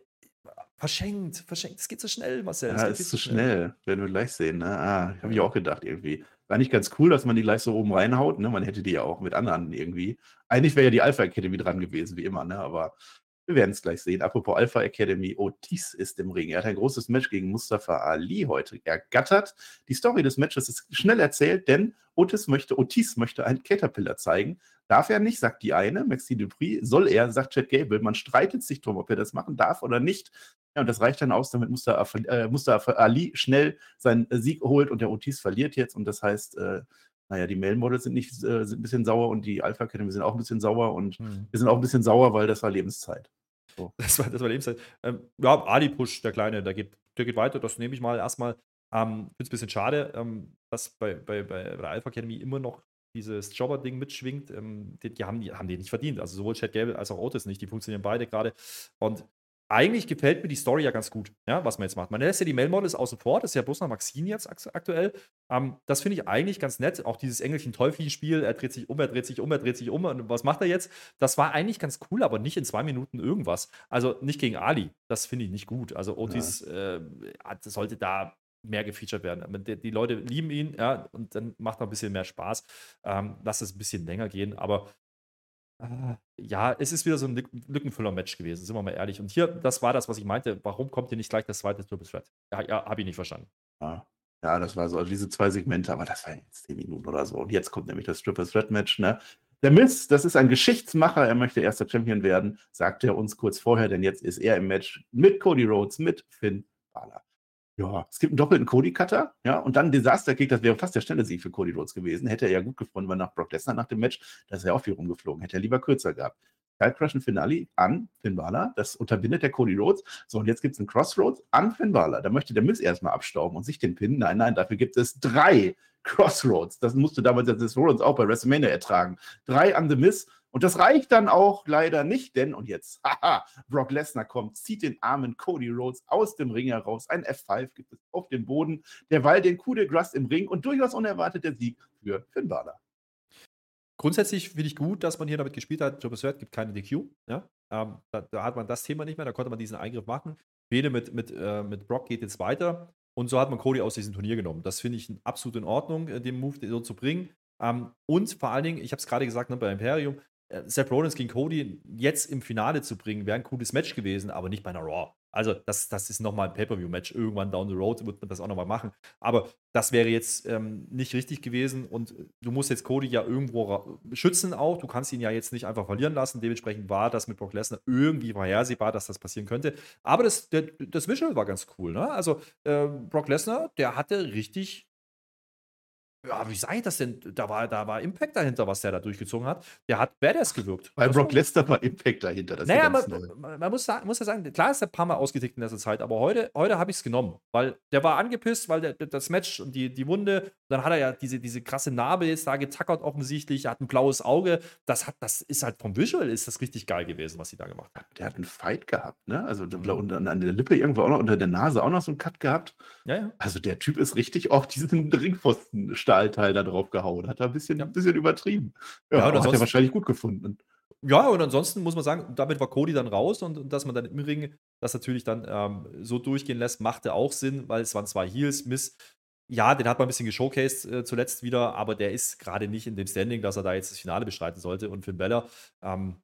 verschenkt, verschenkt. Es geht so schnell, Marcel. es Ja, geht ist zu schnell. Werden wir gleich sehen. Ne? Ah, habe ich auch gedacht irgendwie. War nicht ganz cool, dass man die gleich so oben reinhaut. Ne? Man hätte die ja auch mit anderen irgendwie. Eigentlich wäre ja die Alpha Academy dran gewesen, wie immer. Ne? Aber wir werden es gleich sehen. Apropos Alpha Academy, Otis ist im Ring. Er hat ein großes Match gegen Mustafa Ali heute ergattert. Die Story des Matches ist schnell erzählt, denn Otis möchte, Otis möchte einen Caterpillar zeigen. Darf er nicht, sagt die eine, Maxi Dupri. Soll er, sagt Chad Gable. Man streitet sich drum, ob er das machen darf oder nicht. Ja, und das reicht dann aus, damit Mustafa, äh, Mustafa Ali schnell seinen äh, Sieg holt und der Otis verliert jetzt. Und das heißt, äh, naja, die Male Models sind nicht äh, sind ein bisschen sauer und die Alpha Academy sind auch ein bisschen sauer und Hm. wir sind auch ein bisschen sauer, weil das war Lebenszeit. Das war, das war Lebenszeit. Ähm, ja, Ali Push, der Kleine, der geht, der geht weiter. Das nehme ich mal erstmal. Ähm, Finde es ein bisschen schade, ähm, dass bei, bei, bei der Alpha Academy immer noch dieses Jobber-Ding mitschwingt. Ähm, die, die, haben, die haben die nicht verdient. Also sowohl Chad Gable als auch Otis nicht. Die funktionieren beide gerade. Und eigentlich gefällt mir die Story ja ganz gut, ja, was man jetzt macht. Man lässt ja die Male Models außen vor, das ist ja bloß noch Maxine jetzt ak- aktuell. Ähm, das finde ich eigentlich ganz nett. Auch dieses Engelchen-Teufelchen-Spiel, er dreht sich um, er dreht sich um, er dreht sich um. Und was macht er jetzt? Das war eigentlich ganz cool, aber nicht in zwei Minuten irgendwas. Also nicht gegen Ali. Das finde ich nicht gut. Also Otis äh, hat- sollte da mehr gefeatured werden. Die, Leute lieben ihn, ja, und dann macht er ein bisschen mehr Spaß. Ähm, lass es ein bisschen länger gehen, aber äh, ja, es ist wieder so ein Lück- Lückenfüller-Match gewesen, sind wir mal ehrlich. Und hier, das war das, was ich meinte. Warum kommt hier nicht gleich das zweite Triple Threat? Ja, ja habe ich nicht verstanden. Ja. ja, das war so, also diese zwei Segmente, aber das waren jetzt zehn Minuten oder so. Und jetzt kommt nämlich das Triple Threat Match, ne? Der Miss, das ist ein Geschichtsmacher, er möchte erster Champion werden, sagte er uns kurz vorher, denn jetzt ist er im Match mit Cody Rhodes, mit Finn Balor. Ja, es gibt einen doppelten Cody-Cutter, ja, und dann Desaster-Kick, das wäre fast der schnelle Sieg für Cody Rhodes gewesen. Hätte er ja gut gefunden, weil nach Brock Lesnar nach dem Match, da ist er auch viel rumgeflogen, hätte er lieber kürzer gehabt. Crush Finale an Finn Balor. Das unterbindet der Cody Rhodes. So, und jetzt gibt es einen Crossroads an Finn Balor. Da möchte der Miss erstmal abstauben und sich den Pin. Nein, nein, dafür gibt es drei Crossroads. Das musste damals das Rollins auch bei WrestleMania ertragen. Drei an The Miss. Und das reicht dann auch leider nicht, denn, und jetzt, haha, Brock Lesnar kommt, zieht den armen Cody Rhodes aus dem Ring heraus. Ein F5 gibt es auf den Boden. Derweil den Coup de Grace im Ring und durchaus unerwartet der Sieg für Finn Balor. Grundsätzlich finde ich gut, dass man hier damit gespielt hat. Triple Threat gibt keine DQ. Ja? Ähm, da, da, hat man das Thema nicht mehr, da konnte man diesen Eingriff machen. Fehde mit, mit, äh, mit Brock geht jetzt weiter. Und so hat man Cody aus diesem Turnier genommen. Das finde ich absolut in Ordnung, äh, den Move so zu bringen. Ähm, und vor allen Dingen, ich habe es gerade gesagt ne, bei Imperium, Seth Rollins gegen Cody jetzt im Finale zu bringen, wäre ein cooles Match gewesen, aber nicht bei einer Raw. Also, das, das ist nochmal ein Pay-Per-View-Match. Irgendwann down the road wird man das auch nochmal machen. Aber das wäre jetzt ähm, nicht richtig gewesen und du musst jetzt Cody ja irgendwo schützen auch. Du kannst ihn ja jetzt nicht einfach verlieren lassen. Dementsprechend war das mit Brock Lesnar irgendwie vorhersehbar, dass das passieren könnte. Aber das, das Visual war ganz cool. Ne? Also, äh, Brock Lesnar, der hatte richtig ja, wie sei das denn? Da war, da war Impact dahinter, was der da durchgezogen hat. Der hat Badass gewirkt. Bei Brock Lesnar war Impact dahinter. Das naja, man, man, muss, sagen, muss ja sagen, klar ist er ein paar Mal ausgetickt in dieser Zeit, aber heute, heute habe ich es genommen, weil der war angepisst, weil der, das Match und die, die Wunde, dann hat er ja diese, diese krasse Narbe jetzt da getackert offensichtlich, er hat ein blaues Auge. Das, hat, das ist halt vom Visual ist das richtig geil gewesen, was sie da gemacht haben. Der hat einen Fight gehabt, ne? Also an der Lippe irgendwo auch noch, unter der Nase auch noch so einen Cut gehabt. Ja, ja. Also der Typ ist richtig auf diesen Ringpfosten-Stahlteil da drauf gehauen. Hat er ein bisschen, ein bisschen übertrieben. Ja, ja hat er wahrscheinlich gut gefunden. Ja, und ansonsten muss man sagen, damit war Cody dann raus und, und dass man dann im Ring das natürlich dann ähm, so durchgehen lässt, machte auch Sinn, weil es waren zwei Heels. Miss, ja, den hat man ein bisschen geshowcased äh, zuletzt wieder, aber der ist gerade nicht in dem Standing, dass er da jetzt das Finale bestreiten sollte. Und Finn Beller ähm,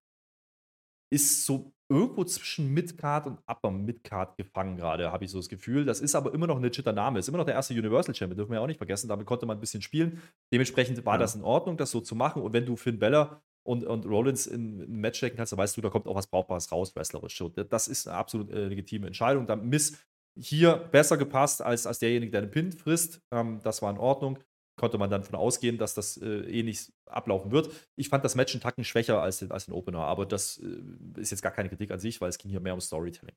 ist so irgendwo zwischen Midcard und Upper Midcard gefangen gerade, habe ich so das Gefühl. Das ist aber immer noch ein legitter Name. Ist immer noch der erste Universal Champion, dürfen wir ja auch nicht vergessen. Damit konnte man ein bisschen spielen. Dementsprechend war ja. das in Ordnung, das so zu machen. Und wenn du Finn Beller und, und Rollins in, in ein Match stecken kannst, dann weißt du, da kommt auch was Brauchbares raus, wrestlerisch. Das ist eine absolut äh, legitime Entscheidung. Da Miss hier besser gepasst als, als derjenige, der den Pin frisst. Ähm, das war in Ordnung konnte man dann von ausgehen, dass das äh, ähnlich ablaufen wird. Ich fand das Match einen Tacken schwächer als den, als den Opener, aber das äh, ist jetzt gar keine Kritik an sich, weil es ging hier mehr um Storytelling.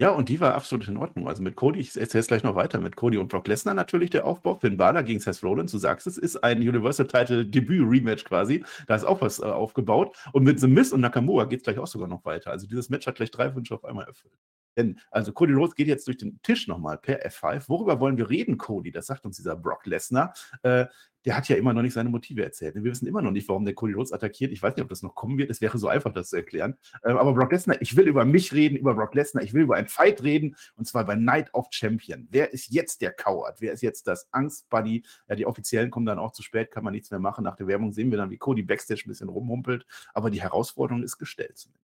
Ja, und die war absolut in Ordnung. Also mit Cody, ich erzähle es gleich noch weiter, mit Cody und Brock Lesnar natürlich der Aufbau. Finn Balor gegen Seth Rollins, du sagst es, ist ein Universal Title Debüt Rematch quasi. Da ist auch was äh, aufgebaut. Und mit The Miz und Nakamura geht es gleich auch sogar noch weiter. Also dieses Match hat gleich drei Wünsche auf einmal erfüllt. Denn, also Cody Rhodes geht jetzt durch den Tisch nochmal per F5. Worüber wollen wir reden, Cody? Das sagt uns dieser Brock Lesnar. Äh, der hat ja immer noch nicht seine Motive erzählt. Wir wissen immer noch nicht, warum der Cody Rhodes attackiert. Ich weiß nicht, ob das noch kommen wird. Es wäre so einfach, das zu erklären. Äh, aber Brock Lesnar, ich will über mich reden, über Brock Lesnar. Ich will über ein Fight reden. Und zwar bei Night of Champion. Wer ist jetzt der Coward? Wer ist jetzt das Angstbuddy? Ja, die Offiziellen kommen dann auch zu spät, kann man nichts mehr machen. Nach der Werbung sehen wir dann, wie Cody Backstage ein bisschen rumhumpelt. Aber die Herausforderung ist gestellt zumindest.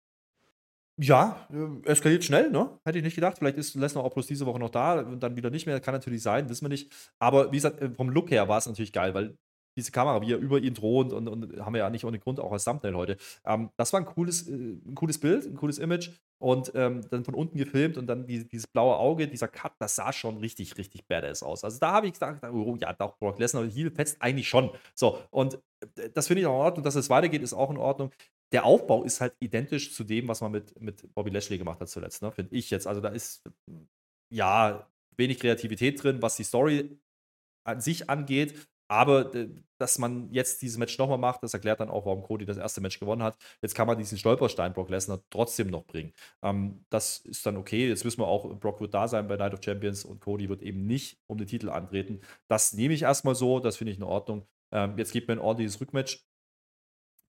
Ja, äh, eskaliert schnell, ne? Hätte ich nicht gedacht. Vielleicht ist Lesnar auch bloß diese Woche noch da und dann wieder nicht mehr. Kann natürlich sein, wissen wir nicht. Aber wie gesagt, äh, vom Look her war es natürlich geil, weil diese Kamera, wie er über ihn droht und, und haben wir ja nicht ohne Grund auch als Thumbnail heute. Ähm, das war ein cooles, äh, ein cooles Bild, ein cooles Image und ähm, dann von unten gefilmt und dann die, dieses blaue Auge, dieser Cut, das sah schon richtig, richtig badass aus. Also da habe ich gesagt, oh ja, doch, Brock Lesnar Heel fetzt eigentlich schon. So, und das finde ich auch in Ordnung, dass es weitergeht, ist auch in Ordnung der Aufbau ist halt identisch zu dem, was man mit, mit Bobby Lashley gemacht hat zuletzt, ne? finde ich jetzt. Also da ist ja wenig Kreativität drin, was die Story an sich angeht. Aber dass man jetzt dieses Match nochmal macht, das erklärt dann auch, warum Cody das erste Match gewonnen hat. Jetzt kann man diesen Stolperstein Brock Lesnar trotzdem noch bringen. Ähm, das ist dann okay. Jetzt wissen wir auch, Brock wird da sein bei Night of Champions und Cody wird eben nicht um den Titel antreten. Das nehme ich erstmal so, das finde ich in Ordnung. Ähm, jetzt gibt mir ein ordentliches Rückmatch.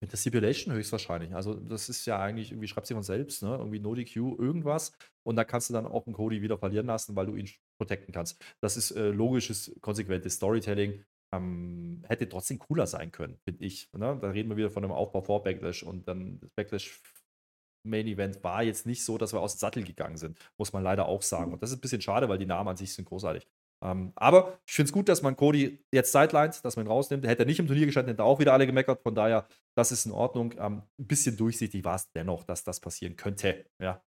Mit der Stipulation höchstwahrscheinlich. Also, das ist ja eigentlich irgendwie, schreibt sich von selbst, ne? Irgendwie No DQ, irgendwas. Und da kannst du dann auch einen Cody wieder verlieren lassen, weil du ihn protecten kannst. Das ist äh, logisches, konsequentes Storytelling. Ähm, hätte trotzdem cooler sein können, finde ich. Ne? Da reden wir wieder von einem Aufbau vor Backlash und dann das Backlash Main Event war jetzt nicht so, dass wir aus dem Sattel gegangen sind, muss man leider auch sagen. Und das ist ein bisschen schade, weil die Namen an sich sind großartig. Ähm, aber ich finde es gut, dass man Cody jetzt sidelines, dass man ihn rausnimmt. Hätte er nicht im Turnier gestanden, hätte auch wieder alle gemeckert. Von daher, das ist in Ordnung. Ähm, ein bisschen durchsichtig war es dennoch, dass das passieren könnte. Ja.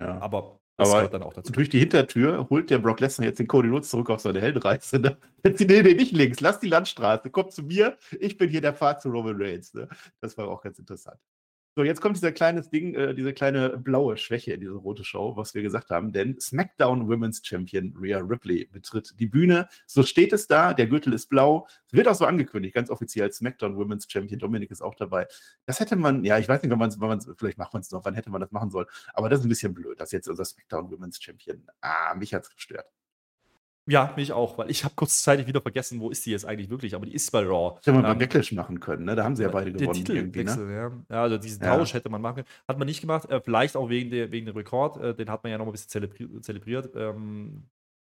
Ja. Aber das Aber gehört dann auch dazu. durch die Hintertür holt der Brock Lesnar jetzt den Cody Rhodes zurück auf seine Heldenreise. Ne? Jetzt nee, nee, nicht links, lass die Landstraße, komm zu mir, ich bin hier der Pfad zu Roman Reigns. Ne? Das war auch ganz interessant. So, jetzt kommt dieser kleines Ding, äh, diese kleine blaue Schwäche in diese rote Show, was wir gesagt haben, denn SmackDown Women's Champion Rhea Ripley betritt die Bühne. So steht es da, der Gürtel ist blau. Es wird auch so angekündigt, ganz offiziell SmackDown Women's Champion. Dominik ist auch dabei. Das hätte man, ja, ich weiß nicht, wann man es, vielleicht macht man es noch, wann hätte man das machen sollen. Aber das ist ein bisschen blöd, dass jetzt unser SmackDown Women's Champion, ah, mich hat es gestört. Ja, mich auch, weil ich habe kurzzeitig wieder vergessen, wo ist die jetzt eigentlich wirklich, aber die ist bei Raw. Hätte man Ähm, beim Backlash machen können, ne? Da haben sie ja beide Der gewonnen irgendwie, ne? Ja. ja. Also diesen Ja. Tausch hätte man machen können. Hat man nicht gemacht, äh, vielleicht auch wegen, der, wegen dem Rekord. Äh, den hat man ja noch ein bisschen zelebri zelebriert ähm,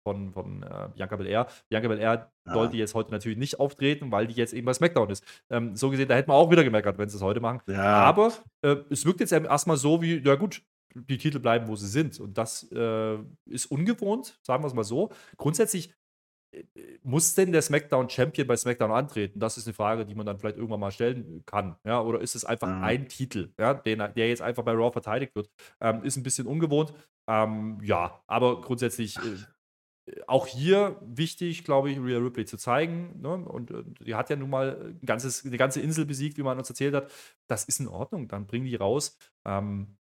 von, von äh, Bianca Belair. Bianca Belair Ja. sollte jetzt heute natürlich nicht auftreten, weil die jetzt eben bei SmackDown ist. Ähm, so gesehen, da hätten wir auch wieder gemeckert, wenn sie es heute machen. Ja, Aber äh, es wirkt jetzt erstmal so wie, ja gut, die Titel bleiben, wo sie sind. Und das äh, ist ungewohnt, sagen wir es mal so. Grundsätzlich äh, muss denn der SmackDown-Champion bei SmackDown antreten? Das ist eine Frage, die man dann vielleicht irgendwann mal stellen kann. Ja? Oder ist es einfach Ja. ein Titel, ja? Den, er- der jetzt einfach bei Raw verteidigt wird? Ähm, ist ein bisschen ungewohnt. Ähm, ja, aber grundsätzlich äh, auch hier wichtig, glaube ich, Rhea Ripley zu zeigen. Ne? Und äh, die hat ja nun mal ein ganzes, eine ganze Insel besiegt, wie man uns erzählt hat. Das ist in Ordnung, dann bringen die raus. Ähm,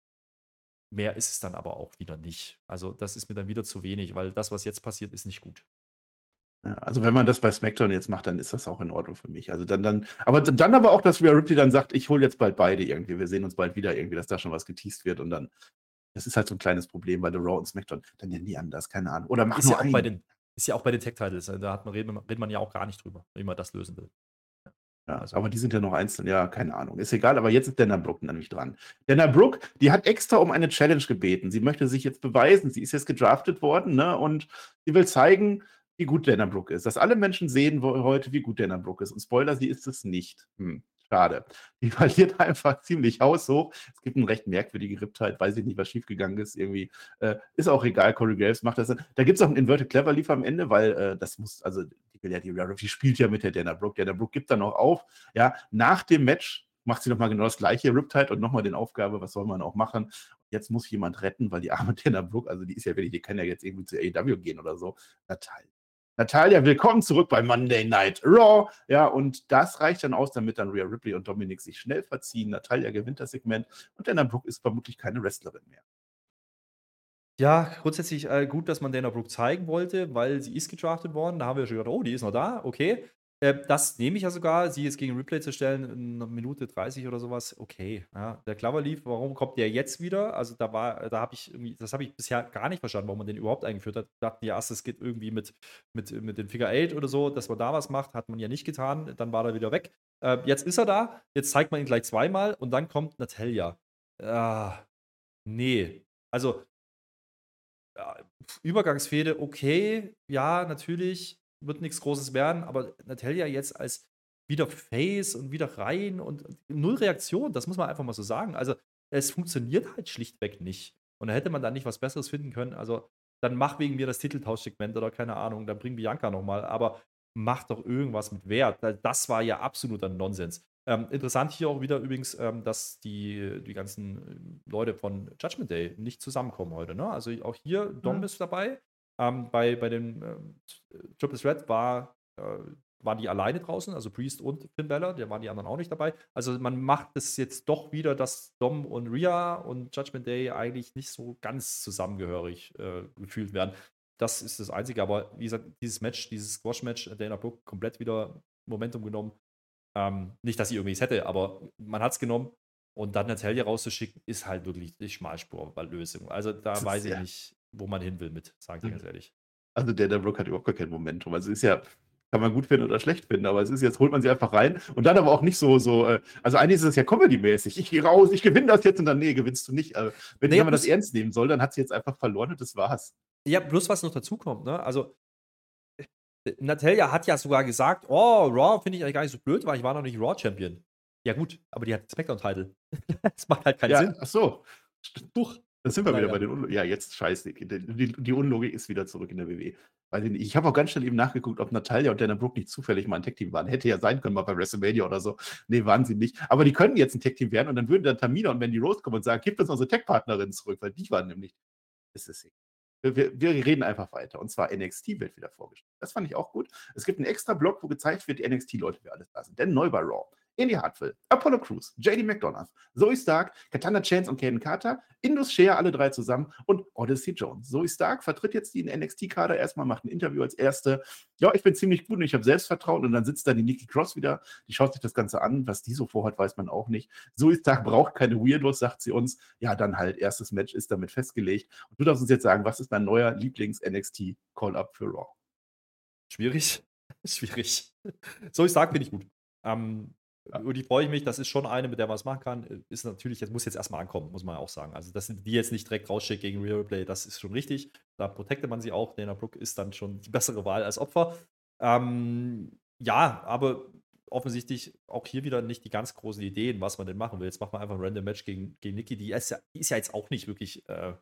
mehr ist es dann aber auch wieder nicht. Also, das ist mir dann wieder zu wenig, weil das, was jetzt passiert, ist nicht gut. Ja, also wenn man das bei SmackDown jetzt macht, dann ist das auch in Ordnung für mich. Also dann, dann, aber dann aber auch, dass Rhea Ripley dann sagt, ich hole jetzt bald beide irgendwie, wir sehen uns bald wieder irgendwie, dass da schon was geteased wird und dann, das ist halt so ein kleines Problem bei The Raw und SmackDown, dann ja nie anders, keine Ahnung. Oder mach Ist nur ja, auch einen. bei den, ist ja auch bei den Tech-Titles. Da hat man, redet, man- redet man ja auch gar nicht drüber, wie man das lösen will. Ja, Also- aber die sind ja noch einzeln, ja, keine Ahnung. Ist egal, aber jetzt ist Dana Brooke nämlich dran. Dana Brooke, die hat extra um eine Challenge gebeten. Sie möchte sich jetzt beweisen. Sie ist jetzt gedraftet worden, ne? Und sie will zeigen, wie gut Dana Brooke ist. Dass alle Menschen sehen heute, wie gut Dana Brooke ist. Und Spoiler, sie ist es nicht. Hm, schade. Die verliert einfach ziemlich haushoch. Es gibt eine recht merkwürdige Ripptheit, weiß ich nicht, was schiefgegangen ist. Irgendwie äh, ist auch egal. Corey Graves macht das. Da gibt es auch einen Inverted Clever Leaf am Ende, weil äh, das muss, also die will ja die die spielt ja mit der Dana Brooke. Dana Brooke gibt dann auch auf. Ja, nach dem Match macht sie nochmal genau das gleiche, Riptide und nochmal den Aufgabe, was soll man auch machen? Jetzt muss jemand retten, weil die arme Dana Brooke, also die ist ja wirklich, die kann ja jetzt irgendwie zu AEW gehen oder so. Natalia. Natalia, willkommen zurück bei Monday Night Raw. Ja, und das reicht dann aus, damit dann Rhea Ripley und Dominik sich schnell verziehen. Natalia gewinnt das Segment und Dana Brooke ist vermutlich keine Wrestlerin mehr. Ja, grundsätzlich äh, gut, dass man Dana Brooke zeigen wollte, weil sie ist gedraftet worden. Da haben wir schon gedacht, oh, die ist noch da, okay. Äh, das nehme ich ja sogar, sie jetzt gegen Replay zu stellen, in einer Minute 30 oder sowas, okay. Ja, der Clover lief, warum kommt der jetzt wieder? Also da war, da habe ich irgendwie, das habe ich bisher gar nicht verstanden, warum man den überhaupt eingeführt hat. Dachten ja, es geht irgendwie mit, mit, mit dem Figure 8 oder so, dass man da was macht, hat man ja nicht getan, dann war er wieder weg. Äh, jetzt ist er da, jetzt zeigt man ihn gleich zweimal und dann kommt Natalia. Ah, nee. Also, Übergangsfehde, okay, ja, natürlich, wird nichts Großes werden, aber Natalia jetzt als wieder Face und wieder rein und null Reaktion, das muss man einfach mal so sagen. Also, es funktioniert halt schlichtweg nicht. Und da hätte man dann nicht was Besseres finden können. Also, dann mach wegen mir das Titeltauschsegment oder keine Ahnung, dann bring Bianca nochmal, aber mach doch irgendwas mit Wert. Das war ja absoluter Nonsens. Ähm, interessant hier auch wieder übrigens, ähm, dass die, die ganzen äh, Leute von Judgment Day nicht zusammenkommen heute. Ne? Also auch hier, Dom Ja. ist dabei. Ähm, bei, bei den ähm, Triple Threat war, äh, waren die alleine draußen, also Priest und Finn Balor, da waren die anderen auch nicht dabei. Also man macht es jetzt doch wieder, dass Dom und Rhea und Judgment Day eigentlich nicht so ganz zusammengehörig äh, gefühlt werden. Das ist das Einzige, aber wie gesagt, dieses Match, dieses Squash-Match, Dana Brooke komplett wieder Momentum genommen. Ähm, nicht, dass sie irgendwie es hätte, aber man hat es genommen. Und dann Natalia rauszuschicken, ist halt wirklich die Schmalspur-Lösung. Also da Das weiß ich ja- nicht, wo man hin will mit, sage ich dir Mhm. ganz ehrlich. Also Dana Brooke hat überhaupt gar kein Momentum. Also ist ja, kann man gut finden oder schlecht finden, aber es ist jetzt, holt man sie einfach rein und dann aber auch nicht so, so, äh, also eigentlich ist es ja Comedy-mäßig. Ich gehe raus, ich gewinne das jetzt und dann, nee, gewinnst du nicht. Also, wenn, Nee, wenn man das ernst nehmen soll, dann hat sie jetzt einfach verloren und das war's. Ja, bloß was noch dazu kommt, ne? Also, Natalia hat ja sogar gesagt, oh, Raw finde ich eigentlich gar nicht so blöd, weil ich war noch nicht Raw-Champion. Ja gut, aber die hat Smackdown-Title. das macht halt keinen ja, Sinn. ach so. Durch. Da sind wir wieder Naja. bei den Unlogik. Ja, jetzt scheiße. Die, die, Unlogik ist wieder zurück in der WWE. Weiß ich habe auch ganz schnell eben nachgeguckt, ob Natalia und Dana Brooke nicht zufällig mal ein Tech-Team waren. Hätte ja sein können, mal bei WrestleMania oder so. Nee, waren sie nicht. Aber die können jetzt ein Tech-Team werden und dann würden dann Tamina und Mandy Rose kommen und sagen, gibt uns unsere Tech-Partnerinnen zurück, weil die waren nämlich. Das ist wir, wir, reden einfach weiter. Und zwar NXT wird wieder vorgestellt. Das fand ich auch gut. Es gibt einen extra Blog, wo gezeigt wird, die NXT-Leute, wer alles da sind. Denn neu bei Raw. Indy Hartwell, Apollo Crews, JD McDonough, Zoe Stark, Katana Chance und Caden Carter, Indus Share, alle drei zusammen und Odyssey Jones. Zoe Stark vertritt jetzt die NXT-Kader erstmal, macht ein Interview als erste. Ja, ich bin ziemlich gut und ich habe Selbstvertrauen und dann sitzt da die Nikki Cross wieder, die schaut sich das Ganze an. Was die so vorhat, weiß man auch nicht. Zoe Stark braucht keine Weirdos, sagt sie uns. Ja, dann halt, erstes Match ist damit festgelegt. Und du darfst uns jetzt sagen, was ist dein neuer Lieblings-NXT-Call-Up für Raw? Schwierig. Schwierig. Ich sage, finde ich gut. Ähm, Ja. Über die freue ich mich. Das ist schon eine, mit der man es machen kann. Ist natürlich, jetzt muss jetzt erstmal ankommen, muss man auch sagen. Also, dass die jetzt nicht direkt rausschickt gegen Real Play, das ist schon richtig. Da protectet man sie auch. Dana Brooke ist dann schon die bessere Wahl als Opfer. Ähm, ja, aber offensichtlich auch hier wieder nicht die ganz großen Ideen, was man denn machen will. Jetzt macht man einfach ein Random Match gegen, gegen Nikki. Die ist, ja, ist ja jetzt auch nicht wirklich äh,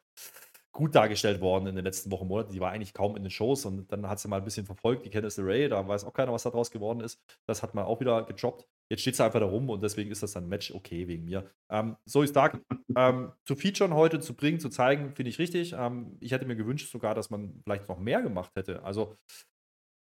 gut dargestellt worden in den letzten Wochen, Monaten. Die war eigentlich kaum in den Shows und dann hat sie mal ein bisschen verfolgt, die Candice LeRae, da weiß auch keiner, was da draus geworden ist. Das hat man auch wieder gedroppt. Jetzt steht sie einfach da rum und deswegen ist das dann ein Match okay wegen mir. Ähm, Zoe Stark ähm, zu featuren heute, zu bringen, zu zeigen, finde ich richtig. Ähm, ich hätte mir gewünscht sogar, dass man vielleicht noch mehr gemacht hätte. Also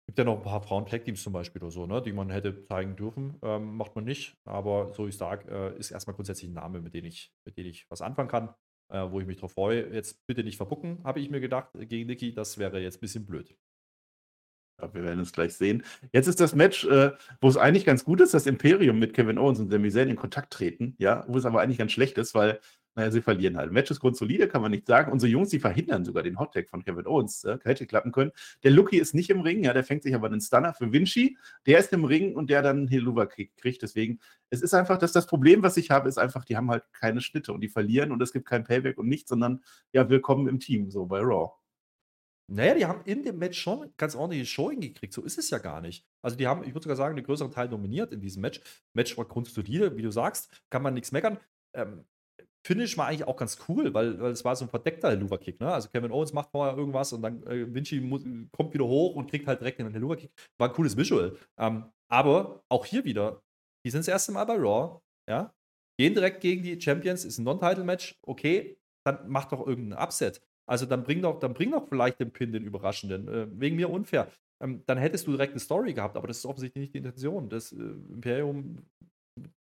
gibt ja noch ein paar Frauen-Tag-Teams zum Beispiel oder so, ne, die man hätte zeigen dürfen. Ähm, macht man nicht. Aber Zoe Stark äh, ist erstmal grundsätzlich ein Name, mit dem ich, mit dem ich was anfangen kann, äh, wo ich mich drauf freue. Jetzt bitte nicht verbucken, habe ich mir gedacht, gegen Nikki. Das wäre jetzt ein bisschen blöd. Wir werden es gleich sehen. Jetzt ist das Match, äh, wo es eigentlich ganz gut ist, dass Imperium mit Kevin Owens und Sami Zayn in Kontakt treten, ja, wo es aber eigentlich ganz schlecht ist, weil, naja, sie verlieren halt. Match ist grundsolide, kann man nicht sagen. Unsere Jungs, die verhindern sogar den Hottag von Kevin Owens, äh, hätte klappen können. Der Lucky ist nicht im Ring, ja, der fängt sich aber einen Stunner für Vinci. Der ist im Ring und der dann Heluva kriegt. Deswegen, es ist einfach, dass das Problem, was ich habe, ist einfach, die haben halt keine Schnitte und die verlieren und es gibt kein Payback und nichts, sondern ja, willkommen im Team, so bei Raw. Naja, die haben in dem Match schon ganz ordentliche Showing gekriegt. So ist es ja gar nicht. Also, die haben, ich würde sogar sagen, einen größeren Teil dominiert in diesem Match. Match war grundsolide, wie du sagst, kann man nichts meckern. Ähm, Finish war eigentlich auch ganz cool, weil, weil es war so ein verdeckter Helluva-Kick. Ne? Also Kevin Owens macht vorher irgendwas und dann äh, Vinci muss, kommt wieder hoch und kriegt halt direkt einen Helluva-Kick. War ein cooles Visual. Ähm, aber auch hier wieder, die sind das erste Mal bei Raw, ja, gehen direkt gegen die Champions, ist ein Non-Title-Match, okay, dann macht doch irgendein Upset. Also dann bring doch, dann bring doch vielleicht den Pin, den Überraschenden. Äh, wegen mir unfair. Ähm, dann hättest du direkt eine Story gehabt, aber das ist offensichtlich nicht die Intention. Das äh, Imperium,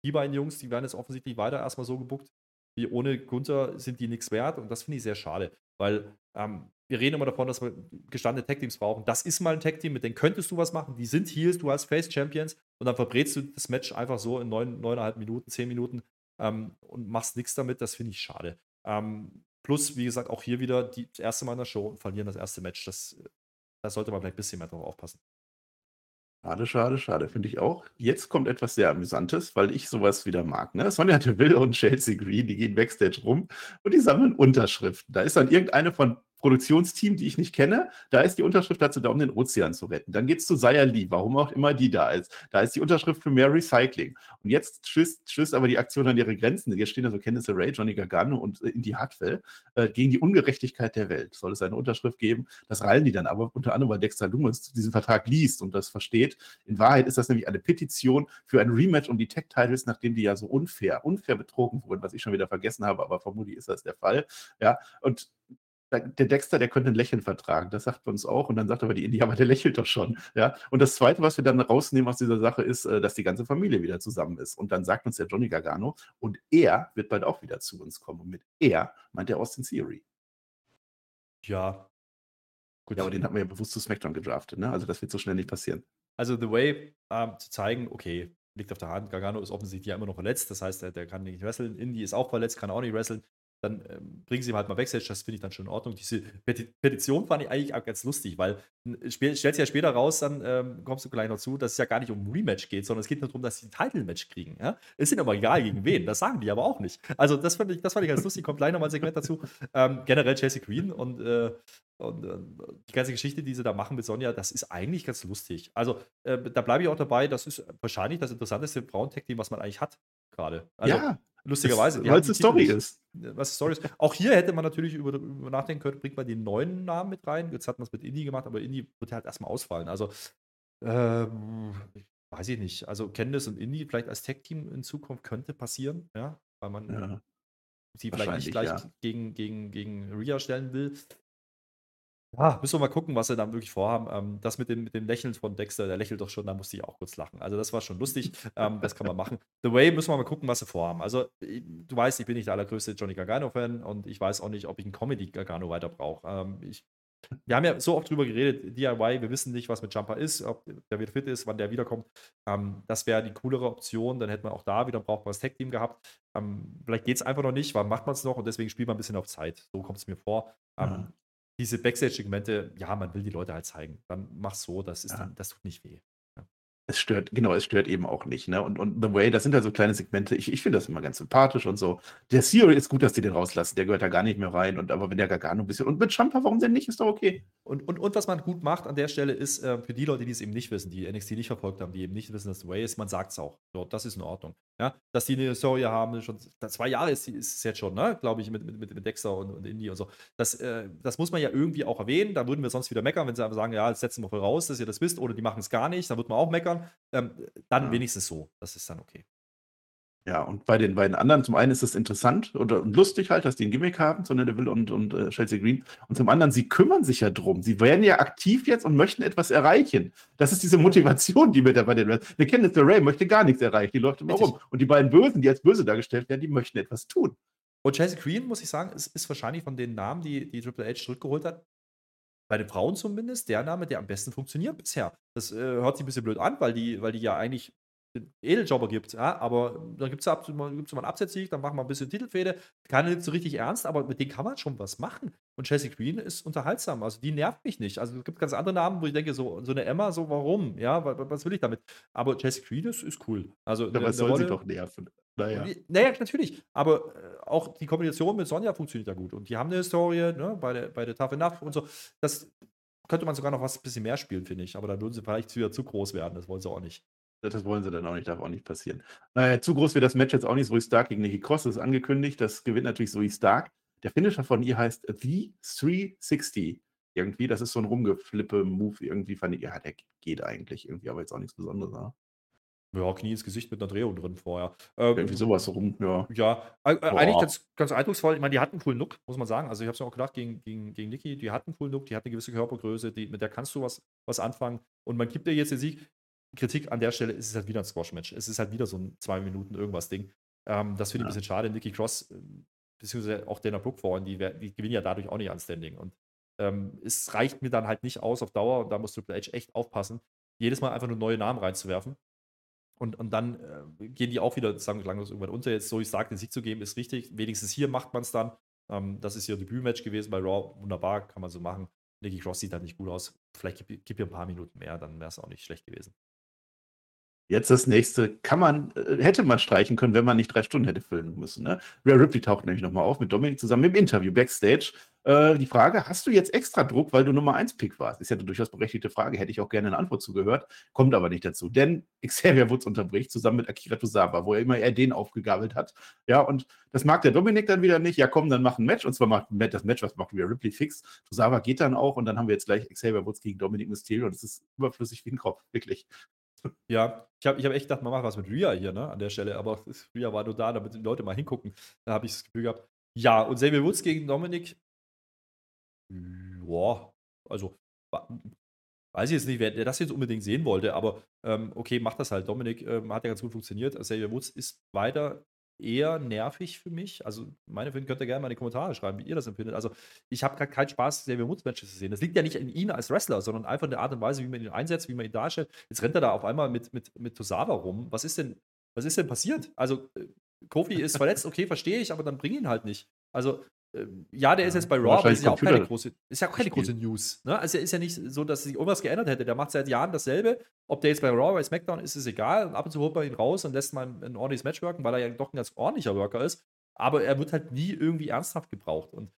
die beiden Jungs, die werden jetzt offensichtlich weiter erstmal so gebuckt, wie ohne Gunther sind die nichts wert. Und das finde ich sehr schade, weil ähm, wir reden immer davon, dass wir gestandene Tag-Teams brauchen. Das ist mal ein Tag-Team, mit denen könntest du was machen. Die sind Heels, du hast Face-Champions und dann verbrätst du das Match einfach so in neun, neuneinhalb Minuten, zehn Minuten ähm, und machst nichts damit. Das finde ich schade. Ähm, plus, wie gesagt, auch hier wieder die, das erste Mal in der Show und verlieren das erste Match. Das, da sollte man vielleicht ein bisschen mehr drauf aufpassen. Schade, schade, schade, finde ich auch. Jetzt kommt etwas sehr Amüsantes, weil ich sowas wieder mag. Ne? Sonja Deville und Chelsea Green, die gehen Backstage rum und die sammeln Unterschriften. Da ist dann irgendeine von Produktionsteam, die ich nicht kenne. Da ist die Unterschrift dazu da, um den Ozean zu retten. Dann geht es zu Saya Lee, warum auch immer die da ist. Da ist die Unterschrift für mehr Recycling. Und jetzt stößt, aber die Aktion an ihre Grenzen. Jetzt stehen da so Candice Ray, Johnny Gargano und äh, Indy Hartwell äh, gegen die Ungerechtigkeit der Welt. Soll es eine Unterschrift geben? Das rallen die dann aber unter anderem, weil Dexter Lumis diesen Vertrag liest und das versteht. In Wahrheit ist das nämlich eine Petition für ein Rematch um die Tech-Titles, nachdem die ja so unfair, unfair betrogen wurden, was ich schon wieder vergessen habe, aber vermutlich ist das der Fall. Ja, und der Dexter, der könnte ein Lächeln vertragen, das sagt man uns auch. Und dann sagt aber die Indie, aber der lächelt doch schon. Ja? Und das Zweite, was wir dann rausnehmen aus dieser Sache, ist, äh, dass die ganze Familie wieder zusammen ist. Und dann sagt uns der Johnny Gargano, und er wird bald auch wieder zu uns kommen. Und mit er meint er Austin Theory. Ja. Gut. Ja, aber den hat man ja bewusst zu SmackDown gedraftet, ne? Also das wird so schnell nicht passieren. Also The Way ähm, zu zeigen, okay, liegt auf der Hand. Gargano ist offensichtlich ja immer noch verletzt, das heißt, der, der kann nicht wresteln. Indy ist auch verletzt, kann auch nicht wresteln dann ähm, bringen sie ihm halt mal Backstage, das finde ich dann schon in Ordnung. Diese Peti Petition fand ich eigentlich auch ganz lustig, weil stellt sich ja später raus, dann ähm, kommst du gleich noch zu, dass es ja gar nicht um Rematch geht, sondern es geht nur darum, dass sie ein Title-Match kriegen. Ja? Ist ihnen aber egal gegen wen, das sagen die aber auch nicht. Also das fand ich, das fand ich ganz lustig, kommt gleich nochmal ein Segment dazu. Ähm, generell Chelsea Green und, äh, und äh, die ganze Geschichte, die sie da machen mit Sonja, das ist eigentlich ganz lustig. Also äh, da bleibe ich auch dabei, das ist wahrscheinlich das interessanteste Frauentech-Team, was man eigentlich hat. Gerade. Also, ja, lustigerweise. weil es eine Story ist. Was Story ist. Auch hier hätte man natürlich über, über nachdenken können, bringt man den neuen Namen mit rein. Jetzt hat man es mit Indie gemacht, aber Indie wird halt erstmal ausfallen. Also, ähm, weiß ich nicht. Also, Candice und Indie vielleicht als Tech-Team in Zukunft könnte passieren, ja, weil man Ja. sie vielleicht nicht gleich ja. gegen, gegen, gegen Rhea stellen will. Ja, müssen wir mal gucken, was sie dann wirklich vorhaben. Ähm, das mit dem, mit dem Lächeln von Dexter, der lächelt doch schon, da musste ich auch kurz lachen. Also, das war schon lustig. ähm, das kann man machen. The Way müssen wir mal gucken, was sie vorhaben. Also, ich- du weißt, ich bin nicht der allergrößte Johnny Gargano-Fan und ich weiß auch nicht, ob ich einen Comedy-Gargano weiter brauche. Ähm, ich, wir haben ja so oft drüber geredet, DIY, wir wissen nicht, was mit Jumper ist, ob der wieder fit ist, wann der wiederkommt. Ähm, das wäre die coolere Option, dann hätten wir auch da wieder ein brauchbares Tag-Team gehabt. Ähm, vielleicht geht es einfach noch nicht, wann macht man es noch und deswegen spielt man ein bisschen auf Zeit. So kommt es mir vor. Ähm, Ja. Diese Backstage-Segmente, ja, man will die Leute halt zeigen. Dann mach's so, das, ist Ja. dann, das tut nicht weh. Es stört, genau, es stört eben auch nicht. Ne? Und, und The Way, das sind halt so kleine Segmente. Ich, ich finde das immer ganz sympathisch und so. Der CEO ist gut, dass die den rauslassen. Der gehört da gar nicht mehr rein. Und aber wenn der Gargano ein bisschen. Und mit Champa, warum denn nicht? Ist doch okay. Und, und, und was man gut macht an der Stelle ist, äh, für die Leute, die es eben nicht wissen, die NXT nicht verfolgt haben, die eben nicht wissen, dass The Way ist, man sagt es auch. So, das ist in Ordnung. Ja? Dass die eine Story haben, schon zwei Jahre ist, ist es jetzt schon, ne? glaube ich, mit, mit, mit, Dexter und, und Indie und so. Das, äh, das muss man ja irgendwie auch erwähnen. Da würden wir sonst wieder meckern, wenn sie einfach sagen, ja, jetzt setzen wir voll raus, dass ihr das wisst, oder die machen es gar nicht, dann wird man auch meckern. Ähm, dann Ja. wenigstens so. Das ist dann okay. Ja, und bei den beiden anderen, zum einen ist es interessant oder lustig halt, dass die ein Gimmick haben, so Neville und, und äh, Chelsea Green. Und zum anderen, sie kümmern sich ja drum. Sie werden ja aktiv jetzt und möchten etwas erreichen. Das ist diese Motivation, die wir da bei den. Wir kennen jetzt, der Ray möchte gar nichts erreichen, die läuft immer Richtig. rum. Und die beiden Bösen, die als böse dargestellt werden, die möchten etwas tun. Und Chelsea Green, muss ich sagen, ist, ist wahrscheinlich von den Namen, die, die Triple H zurückgeholt hat, bei den Frauen zumindest, der Name, der am besten funktioniert bisher. Das äh, hört sich ein bisschen blöd an, weil die, weil die ja eigentlich Edeljobber gibt, ja, aber dann gibt es gibt's mal einen Absetzsieg, dann machen wir ein bisschen Titelfehde. Keiner nimmt so richtig ernst, aber mit denen kann man schon was machen. Und Chelsea Green ist unterhaltsam, also die nervt mich nicht. Also es gibt ganz andere Namen, wo ich denke, so, so eine Emma, so warum, ja, wa- wa- was will ich damit? Aber Chelsea Green ist, ist cool. Also Aber was soll eine sie Rolle- doch nerven? Naja. naja, natürlich. Aber äh, auch die Kombination mit Sonja funktioniert ja gut. Und die haben eine Historie, ne, bei der, bei der Tough Enough und so. Das könnte man sogar noch was ein bisschen mehr spielen, finde ich. Aber dann würden sie vielleicht wieder zu groß werden. Das wollen sie auch nicht. Das wollen sie dann auch nicht, darf auch nicht passieren. Naja, zu groß wird das Match jetzt auch nicht. Zoe Stark gegen Nikki Cross ist angekündigt. Das gewinnt natürlich Zoe Stark. Der Finisher von ihr heißt The 360. Irgendwie, das ist so ein Rumgeflippe-Move. Irgendwie fand ich, ja, der geht eigentlich irgendwie, aber jetzt auch nichts Besonderes. Ne? Ja, Knie ins Gesicht mit einer Drehung drin vorher. Ähm, Irgendwie sowas rum, ja. Ja, äh, eigentlich ganz, ganz eindrucksvoll. Ich meine, die hatten einen coolen Look, muss man sagen. Also ich habe es mir auch gedacht, gegen, gegen, gegen Niki, die hatten einen coolen Look, die hat eine gewisse Körpergröße, die, mit der kannst du was, was anfangen. Und man gibt dir jetzt den Sieg. Kritik an der Stelle ist es halt wieder ein Squash-Match. Es ist halt wieder so ein zwei Minuten irgendwas Ding. Ähm, das finde ich ein Ja. bisschen schade. Nikki Cross, äh, beziehungsweise auch Dana Brooke vorhin, die, die gewinnen ja dadurch auch nicht an Standing. Und ähm, es reicht mir dann halt nicht aus auf Dauer und da muss Triple H echt aufpassen, jedes Mal einfach nur neue Namen reinzuwerfen. Und, und dann äh, gehen die auch wieder sagen wir, langlos irgendwann unter. Jetzt so ich sage, den Sieg zu geben, ist richtig. Wenigstens hier macht man es dann. Ähm, das ist ihr Debütmatch gewesen bei Raw. Wunderbar, kann man so machen. Nikki Cross sieht halt nicht gut aus. Vielleicht gib, gib ihr ein paar Minuten mehr, dann wäre es auch nicht schlecht gewesen. Jetzt das nächste kann man, äh, hätte man streichen können, wenn man nicht drei Stunden hätte füllen müssen. Ne? Rhea Ripley taucht nämlich nochmal auf mit Dominik zusammen im Interview backstage. Äh, die Frage, hast du jetzt extra Druck, weil du Nummer 1 Pick warst? Ist ja eine durchaus berechtigte Frage, hätte ich auch gerne eine Antwort zugehört, kommt aber nicht dazu. Denn Xavier Woods unterbricht zusammen mit Akira Tozawa, wo er immer er den aufgegabelt hat. Ja, und das mag der Dominik dann wieder nicht. Ja, komm, dann mach ein Match. Und zwar macht das Match, was macht Rhea Ripley fix. Tozawa geht dann auch und dann haben wir jetzt gleich Xavier Woods gegen Dominik Mysterio und es ist überflüssig wie ein Kopf, wirklich. Ja, ich habe ich hab echt gedacht, man macht was mit Rhea hier, ne, an der Stelle. Aber Rhea war nur da, damit die Leute mal hingucken. Da habe ich das Gefühl gehabt. Ja, und Xavier Woods gegen Dominik. Ja, also weiß ich jetzt nicht, wer das jetzt unbedingt sehen wollte, aber ähm, okay, macht das halt. Dominik ähm, hat ja ganz gut funktioniert. Xavier Woods ist weiter eher nervig für mich. Also, meine Freunde könnt ihr gerne mal in die Kommentare schreiben, wie ihr das empfindet. Also, ich habe gerade keinen Spaß, Xavier Woods Matches zu sehen. Das liegt ja nicht in ihm als Wrestler, sondern einfach in der Art und Weise, wie man ihn einsetzt, wie man ihn darstellt. Jetzt rennt er da auf einmal mit, mit, mit Tosawa rum. Was ist denn, was ist denn passiert? Also, äh, Kofi ist verletzt, okay, verstehe ich, aber dann bring ihn halt nicht. Also, ja, der ist jetzt bei Raw, aber ist ja auch keine große, ist ja auch keine große News. Ne? Also, er ist ja nicht so, dass sich irgendwas geändert hätte. Der macht seit Jahren dasselbe. Ob der jetzt bei Raw oder bei SmackDown ist, ist egal. Und ab und zu holt man ihn raus und lässt mal ein, ein ordentliches Match worken, weil er ja doch ein ganz ordentlicher Worker ist. Aber er wird halt nie irgendwie ernsthaft gebraucht. Und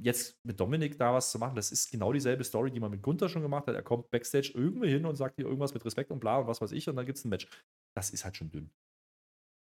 jetzt mit Dominik da was zu machen, das ist genau dieselbe Story, die man mit Gunther schon gemacht hat. Er kommt Backstage irgendwie hin und sagt hier irgendwas mit Respekt und bla und was weiß ich und dann gibt es ein Match. Das ist halt schon dünn.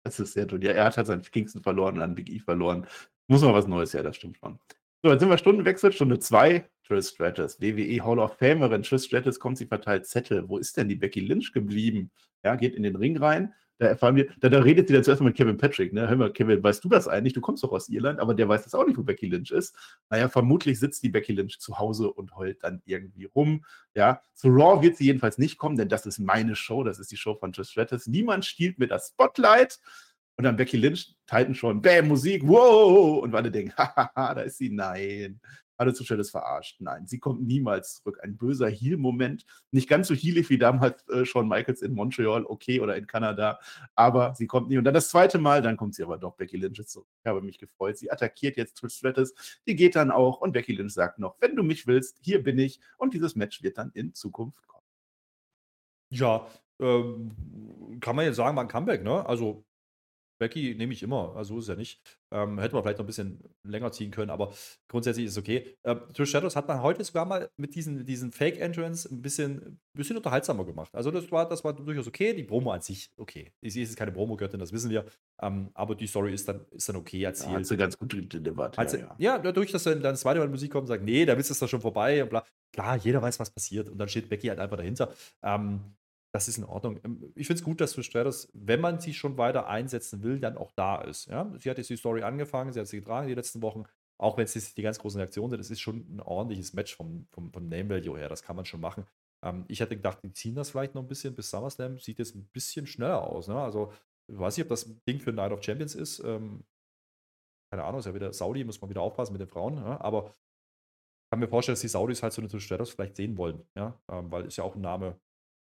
Das ist sehr dumm. Ja, er hat halt seinen Kingston verloren und an Big E verloren. Muss mal was Neues her, das stimmt schon. So, jetzt sind wir Stundenwechsel, Stunde 2. Trish Stratus, WWE Hall of Famerin. Trish Stratus kommt, sie verteilt Zettel. Wo ist denn die Becky Lynch geblieben? Ja, geht in den Ring rein. Da erfahren wir, da, da redet sie dann zuerst mal mit Kevin Patrick. Ne? Hör mal, Kevin, weißt du das eigentlich? Du kommst doch aus Irland, aber der weiß das auch nicht, wo Becky Lynch ist. Naja, vermutlich sitzt die Becky Lynch zu Hause und heult dann irgendwie rum. Ja, zu Raw wird sie jedenfalls nicht kommen, denn das ist meine Show, das ist die Show von Trish Stratus. Niemand stiehlt mir das Spotlight. Und dann Becky Lynch, Titan schon, bam, Musik, wow! Und alle denken, hahaha, da ist sie, nein. Alle Zuschauer ist verarscht. Nein, sie kommt niemals zurück. Ein böser Heal-Moment. Nicht ganz so healig wie damals äh, Shawn Michaels in Montreal, okay, oder in Kanada. Aber sie kommt nie. Und dann das zweite Mal, dann kommt sie aber doch. Becky Lynch ist zurück. Ich habe mich gefreut. Sie attackiert jetzt Trish Stratus. Die geht dann auch. Und Becky Lynch sagt noch, wenn du mich willst, hier bin ich. Und dieses Match wird dann in Zukunft kommen. Ja, ähm, kann man jetzt sagen, war ein Comeback, ne? Also Becky nehme ich immer, also so ist es ja nicht. Ähm, hätte man vielleicht noch ein bisschen länger ziehen können, aber grundsätzlich ist es okay. Ähm, Trish Shadows hat man heute sogar mal mit diesen, diesen Fake-Entrance ein bisschen, bisschen unterhaltsamer gemacht. Also das war, das war durchaus okay. Die Promo an sich, okay. Sie ist keine Promo-Göttin, das wissen wir. Ähm, aber die Story ist dann, ist dann okay erzählt. Ja, hat sie ganz gut delivert. Ja, ja. ja, dadurch, dass dann das zweite Mal Musik kommt und sagt, nee, da ist es doch schon vorbei und bla. Klar, jeder weiß, was passiert. Und dann steht Becky halt einfach dahinter. Ähm, das ist in Ordnung. Ähm, ich finde es gut, dass Stratus, wenn man sie schon weiter einsetzen will, dann auch da ist. Ja? Sie hat jetzt die Story angefangen, sie hat sie getragen die letzten Wochen, auch wenn es die ganz großen Reaktionen sind. Es ist schon ein ordentliches Match vom, vom, vom Name Value her, das kann man schon machen. Ähm, ich hätte gedacht, die ziehen das vielleicht noch ein bisschen bis SummerSlam, sieht jetzt ein bisschen schneller aus. Ne? Also, ich weiß nicht, ob das Ding für Night of Champions ist. Ähm, keine Ahnung, ist ja wieder Saudi, muss man wieder aufpassen mit den Frauen, ja? aber ich kann mir vorstellen, dass die Saudis halt so eine Stratus vielleicht sehen wollen, ja, ähm, weil ist ja auch ein Name,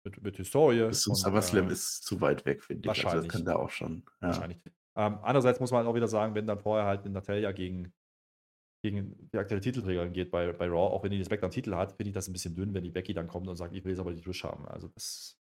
mit, mit Historie. Bis zum SummerSlam äh, ist zu weit weg, finde ich. Wahrscheinlich. Also das kann da auch schon. Ja. Wahrscheinlich. Ähm, andererseits muss man halt auch wieder sagen, wenn dann vorher halt eine Natalia gegen, gegen die aktuelle Titelträgerin geht bei, bei Raw, auch wenn die den SmackDown-Titel hat, finde ich das ein bisschen dünn, wenn die Becky dann kommt und sagt, ich will jetzt aber die Trish haben. Also das.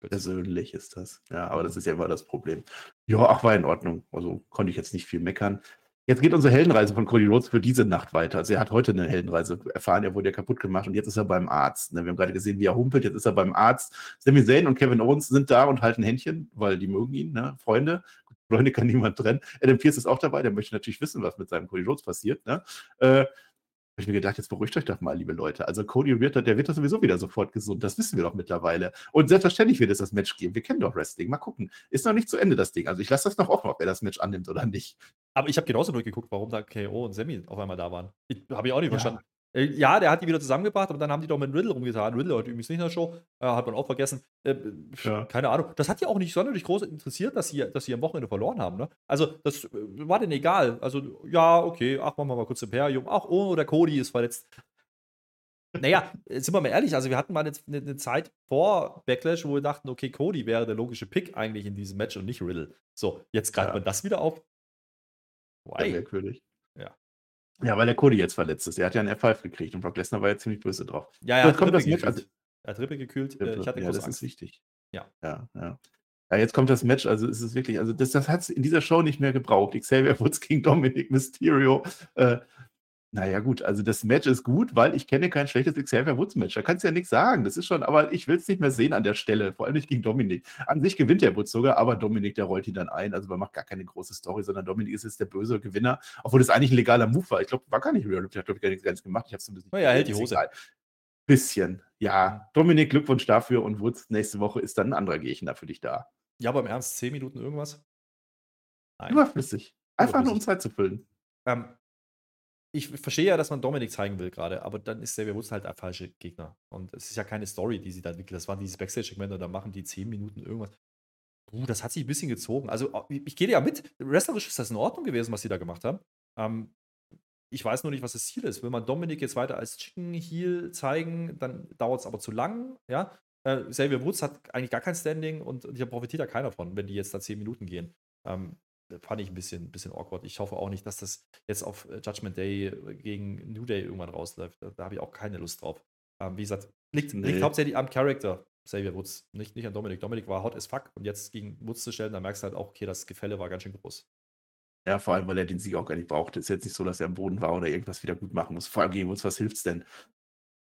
Persönlich ist das. Ja, aber das ist ja immer das Problem. Ja, ach, war in Ordnung. Also konnte ich jetzt nicht viel meckern. Jetzt geht unsere Heldenreise von Cody Rhodes für diese Nacht weiter. Also er hat heute eine Heldenreise erfahren, er wurde ja kaputt gemacht und jetzt ist er beim Arzt. Ne? Wir haben gerade gesehen, wie er humpelt, jetzt ist er beim Arzt. Sami Zayn und Kevin Owens sind da und halten Händchen, weil die mögen ihn, ne? Freunde. Freunde kann niemand trennen. Adam Pierce ist auch dabei, der möchte natürlich wissen, was mit seinem Cody Rhodes passiert. Ne? Habe ich mir gedacht, jetzt beruhigt euch doch mal, liebe Leute. Also Cody wird, der wird doch sowieso wieder sofort gesund. Das wissen wir doch mittlerweile. Und selbstverständlich wird es das Match geben. Wir kennen doch Wrestling. Mal gucken. Ist noch nicht zu Ende das Ding. Also ich lasse das noch offen, ob er das Match annimmt oder nicht. Aber ich habe genauso durchgeguckt, warum da KO und Sammy auf einmal da waren. Habe ich auch nicht ja. verstanden. Äh, ja, der hat die wieder zusammengebracht, aber dann haben die doch mit Riddle rumgetan. Riddle heute übrigens nicht in der Show, äh, hat man auch vergessen. Äh, ja. Keine Ahnung. Das hat ja auch nicht sonderlich groß interessiert, dass sie, dass sie am Wochenende verloren haben. Ne? Also, das äh, war denen egal. Also, ja, okay, ach, machen wir mal kurz Imperium. Ach, oh, der Cody ist verletzt. Naja, sind wir mal ehrlich, also wir hatten mal eine, eine, Zeit vor Backlash, wo wir dachten, okay, Cody wäre der logische Pick eigentlich in diesem Match und nicht Riddle. So, jetzt greift ja. man das wieder auf. Why? Ja, merkwürdig. Ja. Ja, weil der Cody jetzt verletzt ist. Er hat ja einen F5 gekriegt und Brock Lesnar war ja ziemlich böse drauf. Ja, ja, kommt das Match. Also, er hat Rippe gekühlt. Rippe, ich hatte ja, das Angst. ist wichtig. Ja. Ja, ja. Ja, jetzt kommt das Match, also es ist wirklich, also das, das hat es in dieser Show nicht mehr gebraucht. Xavier Woods gegen Dominic Mysterio. Äh, naja, gut, also das Match ist gut, weil ich kenne kein schlechtes Xavier Woods Match. Da kannst du ja nichts sagen. Das ist schon, aber ich will es nicht mehr sehen an der Stelle, vor allem nicht gegen Dominik. An sich gewinnt der Woods sogar, aber Dominik, der rollt ihn dann ein. Also man macht gar keine große Story, sondern Dominik ist jetzt der böse Gewinner, obwohl das eigentlich ein legaler Move war. Ich glaube, war gar nicht Real, der hat, glaube ich, gar nichts ganz gemacht. Ich habe es ein bisschen. Oh ja, hält die Hose. Egal. Bisschen, ja. Dominik, Glückwunsch dafür und Woods, nächste Woche ist dann ein anderer Gegner für dich da. Ja, aber im Ernst, 10 Minuten irgendwas? Nein. Überflüssig. Einfach Überflüssig. nur um Zeit zu füllen. Ähm, ich verstehe ja, dass man Dominik zeigen will gerade, aber dann ist Xavier Woods halt der falsche Gegner. Und es ist ja keine Story, die sie da entwickelt. Das waren diese Backstage-Segmente und da machen die 10 Minuten irgendwas. Uh, das hat sich ein bisschen gezogen. Also, ich gehe ja mit. Wrestlerisch ist das in Ordnung gewesen, was sie da gemacht haben. Ähm, ich weiß nur nicht, was das Ziel ist. Will man Dominik jetzt weiter als Chicken Heel zeigen, dann dauert es aber zu lang. Ja? Äh, Xavier Woods hat eigentlich gar kein Standing und hier profitiert ja keiner von, wenn die jetzt da 10 Minuten gehen. Ähm, fand ich ein bisschen, bisschen awkward. Ich hoffe auch nicht, dass das jetzt auf äh, Judgment Day äh, gegen New Day irgendwann rausläuft. Da, da habe ich auch keine Lust drauf. Ähm, wie gesagt, liegt, nee. liegt hauptsächlich am Charakter Xavier Woods, nicht, nicht an Dominik. Dominik war hot as fuck und jetzt gegen Woods zu stellen, da merkst du halt auch, okay, das Gefälle war ganz schön groß. Ja, vor allem, weil er den Sieg auch gar nicht brauchte. Ist jetzt nicht so, dass er am Boden war oder irgendwas wieder gut machen muss. Vor allem gegen Woods, was hilft's denn?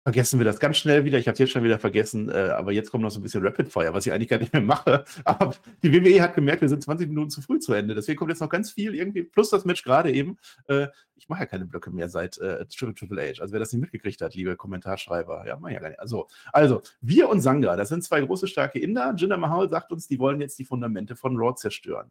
Vergessen wir das ganz schnell wieder. Ich habe es jetzt schon wieder vergessen, äh, aber jetzt kommt noch so ein bisschen Rapid Fire, was ich eigentlich gar nicht mehr mache. Aber die WWE hat gemerkt, wir sind 20 Minuten zu früh zu Ende. Deswegen kommt jetzt noch ganz viel irgendwie, plus das Match gerade eben. Äh, ich mache ja keine Blöcke mehr seit äh, Triple Triple H. Also wer das nicht mitgekriegt hat, liebe Kommentarschreiber, ja, mach ja gar nicht. Also, also, wir und Sanga, das sind zwei große, starke Inder. Jinder Mahal sagt uns, die wollen jetzt die Fundamente von Raw zerstören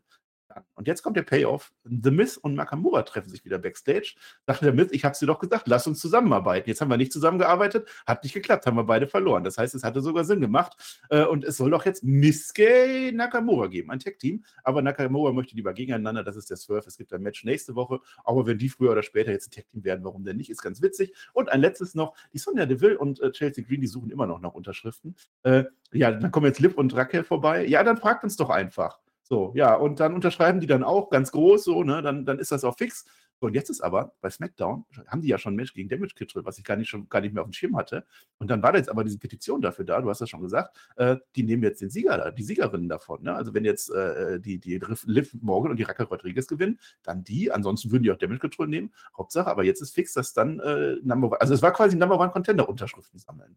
an. Und jetzt kommt der Payoff. The Miz und Nakamura treffen sich wieder backstage. Sagt der Miz, ich habe dir doch gesagt, lass uns zusammenarbeiten. Jetzt haben wir nicht zusammengearbeitet, hat nicht geklappt, haben wir beide verloren. Das heißt, es hatte sogar Sinn gemacht. Äh, und es soll doch jetzt Miske Nakamura geben, ein Tech-Team. Aber Nakamura möchte lieber gegeneinander. Das ist der Swerve. Es gibt ein Match nächste Woche. Aber wenn die früher oder später jetzt ein Tech-Team werden, warum denn nicht? Ist ganz witzig. Und ein letztes noch: Die Sonja Deville und äh, Chelsea Green, die suchen immer noch nach Unterschriften. Äh, ja, dann kommen jetzt Liv und Raquel vorbei. Ja, dann fragt uns doch einfach. So, ja, und dann unterschreiben die dann auch ganz groß, so, ne, dann, dann ist das auch fix. So, und jetzt ist aber bei SmackDown, haben die ja schon Match gegen Damage Control, was ich gar nicht, schon, gar nicht mehr auf dem Schirm hatte. Und dann war da jetzt aber diese Petition dafür da, du hast das schon gesagt, äh, die nehmen jetzt den Sieger, die Siegerinnen davon. Ne? Also wenn jetzt äh, die, die Liv Morgan und die Raquel Rodriguez gewinnen, dann die, ansonsten würden die auch Damage Control nehmen. Hauptsache, aber jetzt ist fix, dass dann äh, Number One, also es war quasi Number One Contender Unterschriften sammeln.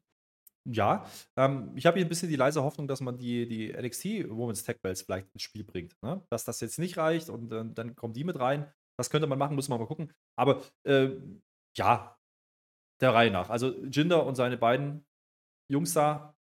Ja, ähm, ich habe hier ein bisschen die leise Hoffnung, dass man die, die NXT Women's Tech Belts vielleicht ins Spiel bringt. Ne? Dass das jetzt nicht reicht und äh, dann kommen die mit rein. Das könnte man machen, muss man mal gucken. Aber äh, ja, der Reihe nach. Also Jinder und seine beiden Jungs da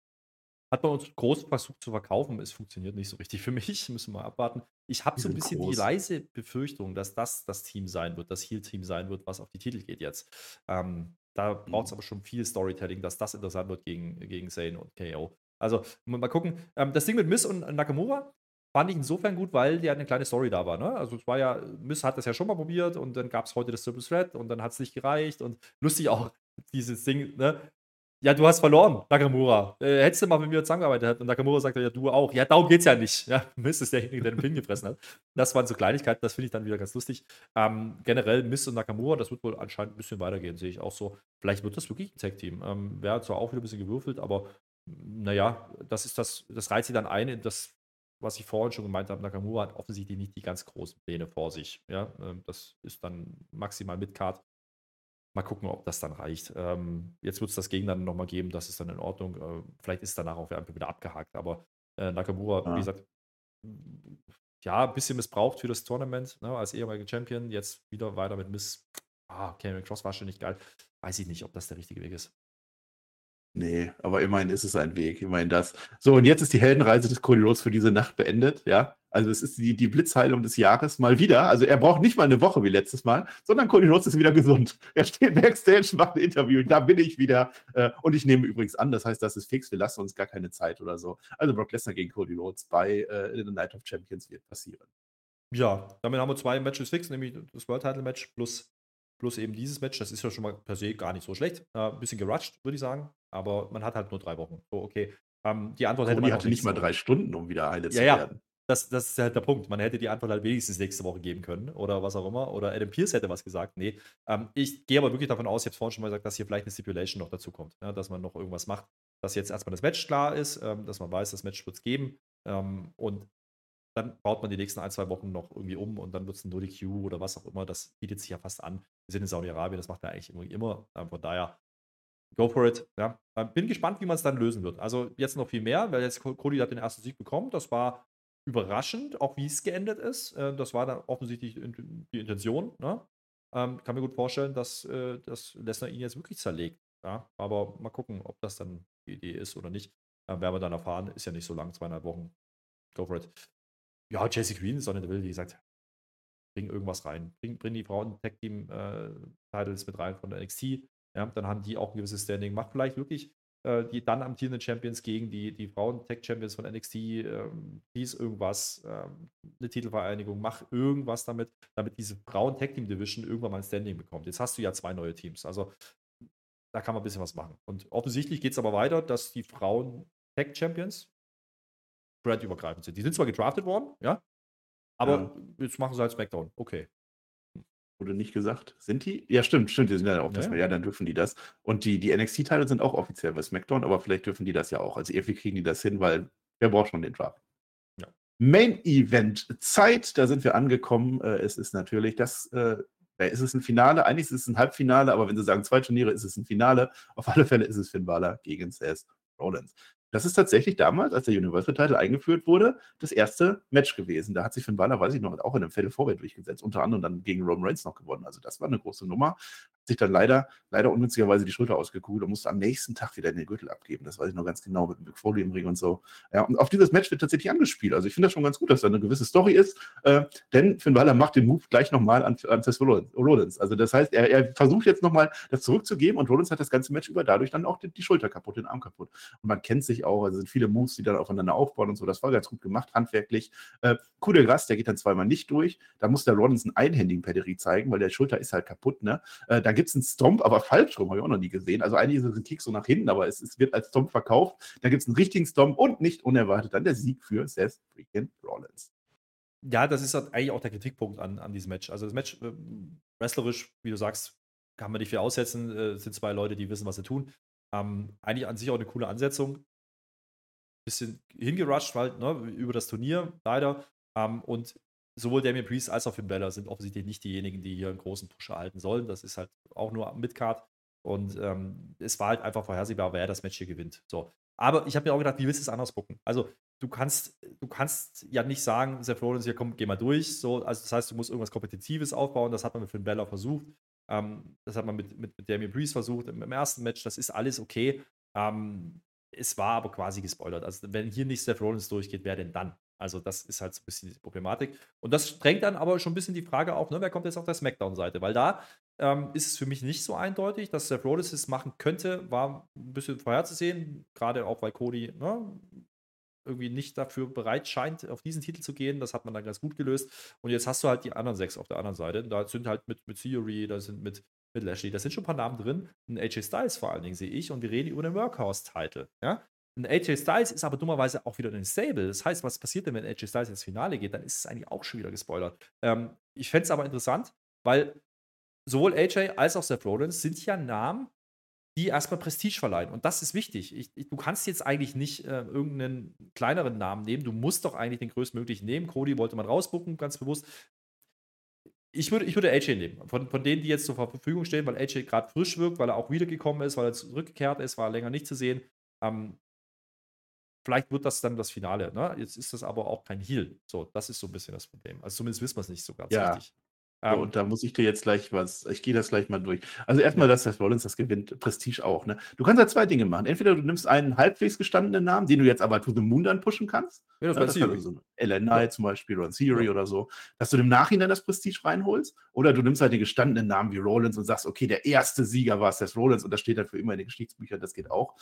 hat man uns groß versucht zu verkaufen. Es funktioniert nicht so richtig für mich. Müssen wir mal abwarten. Ich habe so ein bisschen groß. die leise Befürchtung, dass das das Team sein wird, das Heal-Team sein wird, was auf die Titel geht jetzt. Ähm, da braucht es mhm. aber schon viel Storytelling, dass das interessant wird gegen, gegen Zane und KO. Also mal gucken. Ähm, das Ding mit Miss und Nakamura fand ich insofern gut, weil ja eine kleine Story da war. Ne? Also es war ja, Miss hat das ja schon mal probiert und dann gab es heute das Triple Threat und dann hat es nicht gereicht und lustig auch dieses Ding, ne? Ja, du hast verloren, Nakamura. Äh, hättest du mal mit mir zusammengearbeitet und Nakamura sagt ja, du auch. Ja, darum geht's ja nicht. Ja, Mist ist derjenige, der den Pin gefressen hat. Das waren so Kleinigkeiten, das finde ich dann wieder ganz lustig. Ähm, generell Mist und Nakamura, das wird wohl anscheinend ein bisschen weitergehen, sehe ich auch so. Vielleicht wird das wirklich ein Tag-Team. Ähm, Wäre zwar auch wieder ein bisschen gewürfelt, aber naja, das ist das, das reizt sie dann ein in das, was ich vorhin schon gemeint habe. Nakamura hat offensichtlich nicht die ganz großen Pläne vor sich. Ja, ähm, das ist dann maximal mit Card Mal gucken, ob das dann reicht. Ähm, jetzt wird es das Gegner dann nochmal geben, das ist dann in Ordnung. Äh, vielleicht ist danach auch wieder abgehakt, aber äh, Nakamura, ja. wie gesagt, ja, ein bisschen missbraucht für das Tournament, ne, als ehemaliger Champion. Jetzt wieder weiter mit Miss. Ah, Cameron Cross war schon nicht geil. Weiß ich nicht, ob das der richtige Weg ist. Nee, aber immerhin ist es ein Weg, immerhin das. So, und jetzt ist die Heldenreise des Rhodes für diese Nacht beendet, ja. Also es ist die, die Blitzheilung des Jahres mal wieder. Also er braucht nicht mal eine Woche wie letztes Mal, sondern Cody Rhodes ist wieder gesund. Er steht backstage, macht ein Interview, da bin ich wieder. Äh, und ich nehme übrigens an, das heißt, das ist fix, wir lassen uns gar keine Zeit oder so. Also Brock Lesnar gegen Cody Rhodes bei äh, The Night of Champions wird passieren. Ja, damit haben wir zwei Matches fix, nämlich das World Title Match plus, plus eben dieses Match. Das ist ja schon mal per se gar nicht so schlecht. Äh, ein bisschen gerusht, würde ich sagen. Aber man hat halt nur drei Wochen. So, okay. Ähm, die Antwort Cody hätte man hatte nicht mal drei Stunden, um wieder eine ja, zu ja. werden das, das ist halt der Punkt. Man hätte die Antwort halt wenigstens nächste Woche geben können oder was auch immer. Oder Adam Pierce hätte was gesagt. Nee. Ähm, ich gehe aber wirklich davon aus, ich habe es vorhin schon mal gesagt, dass hier vielleicht eine Stipulation noch dazu kommt. Ja, dass man noch irgendwas macht, dass jetzt erstmal das Match klar ist, ähm, dass man weiß, das Match wird es geben. Ähm, und dann baut man die nächsten ein, zwei Wochen noch irgendwie um und dann es ein Nully Q oder was auch immer. Das bietet sich ja fast an. Wir sind in Saudi-Arabien, das macht er eigentlich immer. immer. Ähm, von daher, go for it. Ja. Ähm, bin gespannt, wie man es dann lösen wird. Also jetzt noch viel mehr, weil jetzt Cody hat den ersten Sieg bekommen. Das war überraschend, auch wie es geendet ist. Äh, das war dann offensichtlich die Intention. Ne? Ähm, kann mir gut vorstellen, dass, äh, dass Lesnar ihn jetzt wirklich zerlegt. Ja? Aber mal gucken, ob das dann die Idee ist oder nicht. Äh, werden wir dann erfahren. Ist ja nicht so lang, zweieinhalb Wochen. Go for it. Ja, Jesse Green, Sonne Will, wie gesagt, bring irgendwas rein. Bring, bring die Frauen-Tag-Team-Titles äh, mit rein von der NXT. Ja, dann haben die auch ein gewisses Standing. Macht vielleicht wirklich äh, die dann amtierenden Champions gegen die, die Frauen-Tech-Champions von NXT, ähm, dies irgendwas, ähm, eine Titelvereinigung, mach irgendwas damit, damit diese Frauen-Tech-Team-Division irgendwann mal ein Standing bekommt. Jetzt hast du ja zwei neue Teams, also da kann man ein bisschen was machen. Und offensichtlich geht es aber weiter, dass die Frauen-Tech-Champions brandübergreifend sind. Die sind zwar gedraftet worden, ja, aber ja. jetzt machen sie halt SmackDown. Okay. Wurde nicht gesagt. Sind die? Ja, stimmt, stimmt. Die sind ja auch das. Ja, ja dann dürfen die das. Und die, die NXT-Teile sind auch offiziell bei SmackDown, aber vielleicht dürfen die das ja auch. Also irgendwie kriegen die das hin, weil wer braucht schon den Draft? Ja. Main Event Zeit, da sind wir angekommen. Äh, es ist natürlich das äh, Da ist es ein Finale, eigentlich ist es ein Halbfinale, aber wenn sie sagen zwei Turniere, ist es ein Finale. Auf alle Fälle ist es Finn Balor gegen Seth Rollins. Das ist tatsächlich damals, als der Universal Title eingeführt wurde, das erste Match gewesen. Da hat sich Finn Balor, weiß ich noch, auch in einem Fälle Vorwärts durchgesetzt, unter anderem dann gegen Roman Reigns noch gewonnen. Also das war eine große Nummer. Sich dann leider, leider ungünstigerweise die Schulter ausgekugelt und musste am nächsten Tag wieder den Gürtel abgeben. Das weiß ich noch ganz genau mit Mick Foley im Ring und so. Ja, und auf dieses Match wird tatsächlich angespielt. Also ich finde das schon ganz gut, dass da eine gewisse Story ist, äh, denn Finn Balor macht den Move gleich nochmal an, an Seth Rollins. Also das heißt, er, er versucht jetzt nochmal das zurückzugeben und Rollins hat das ganze Match über dadurch dann auch die, die Schulter kaputt, den Arm kaputt. Und man kennt sich auch, also sind viele Moves die dann aufeinander aufbauen und so. Das war ganz gut gemacht, handwerklich. Äh, Coup de Gras, der geht dann zweimal nicht durch. Da muss der Rollins einen einhändigen Pedigree zeigen, weil der Schulter ist halt kaputt. Ne? Äh, da gibt es einen Stomp, aber falsch rum, habe ich auch noch nie gesehen. Also eigentlich ist es ein Kick so nach hinten, aber es, es wird als Stomp verkauft. Da gibt es einen richtigen Stomp und nicht unerwartet dann der Sieg für Seth freaking Rollins. Ja, das ist halt eigentlich auch der Kritikpunkt an, an diesem Match. Also das Match, äh, wrestlerisch, wie du sagst, kann man nicht viel aussetzen. Äh, sind zwei Leute, die wissen, was sie tun. Ähm, eigentlich an sich auch eine coole Ansetzung bisschen hingerusht, weil ne, über das Turnier leider. Ähm, und sowohl Damien Priest als auch Finn Bella sind offensichtlich nicht diejenigen, die hier einen großen Push erhalten sollen. Das ist halt auch nur Midcard. Und ähm, es war halt einfach vorhersehbar, wer das Match hier gewinnt. So. Aber ich habe mir auch gedacht, wie willst du es anders gucken? Also, du kannst, du kannst ja nicht sagen, Seth Rollins, hier komm, geh mal durch. So, also das heißt, du musst irgendwas Kompetitives aufbauen. Das hat man mit Finn Bella versucht. Ähm, das hat man mit, mit, mit Damien Priest versucht im, im, ersten Match. Das ist alles okay. Ähm, es war aber quasi gespoilert. Also, wenn hier nicht Seth Rollins durchgeht, wer denn dann? Also, das ist halt so ein bisschen die Problematik. Und das drängt dann aber schon ein bisschen die Frage auf, ne, wer kommt jetzt auf der Smackdown-Seite? Weil da ähm, ist es für mich nicht so eindeutig, dass Seth Rollins es machen könnte, war ein bisschen vorherzusehen, gerade auch weil Cody ne, irgendwie nicht dafür bereit scheint, auf diesen Titel zu gehen. Das hat man dann ganz gut gelöst. Und jetzt hast du halt die anderen sechs auf der anderen Seite. Da sind halt mit, mit Theory, da sind mit mit Lashley. Da sind schon ein paar Namen drin. Ein AJ Styles vor allen Dingen sehe ich und wir reden über den Workhouse-Title. Ja? Ein AJ Styles ist aber dummerweise auch wieder ein Stable. Das heißt, was passiert denn, wenn AJ Styles ins Finale geht? Dann ist es eigentlich auch schon wieder gespoilert. Ähm, ich fände es aber interessant, weil sowohl AJ als auch Seth Rollins sind ja Namen, die erstmal Prestige verleihen. Und das ist wichtig. Ich, ich, du kannst jetzt eigentlich nicht äh, irgendeinen kleineren Namen nehmen. Du musst doch eigentlich den größtmöglichen nehmen. Cody wollte man rausbucken, ganz bewusst ich würde, ich würde AJ nehmen. Von, von denen, die jetzt zur Verfügung stehen, weil AJ gerade frisch wirkt, weil er auch wiedergekommen ist, weil er zurückgekehrt ist, war er länger nicht zu sehen. Ähm, vielleicht wird das dann das Finale. Ne? Jetzt ist das aber auch kein Heal. So, das ist so ein bisschen das Problem. Also zumindest wissen wir es nicht so ganz ja. richtig. Ähm, und da muss ich dir jetzt gleich was, ich gehe das gleich mal durch. Also erstmal, dass Seth Rollins das gewinnt, Prestige auch. Ne? Du kannst ja zwei Dinge machen. Entweder du nimmst einen halbwegs gestandenen Namen, den du jetzt aber to the moon dann pushen kannst. Ja, das, ja, das kann so LNI ja. zum Beispiel oder ein Theory ja. oder so, dass du im Nachhinein das Prestige reinholst. Oder du nimmst halt den gestandenen Namen wie Rollins und sagst, okay, der erste Sieger war Seth Rollins und das steht dann für immer in den Geschichtsbüchern, das geht auch.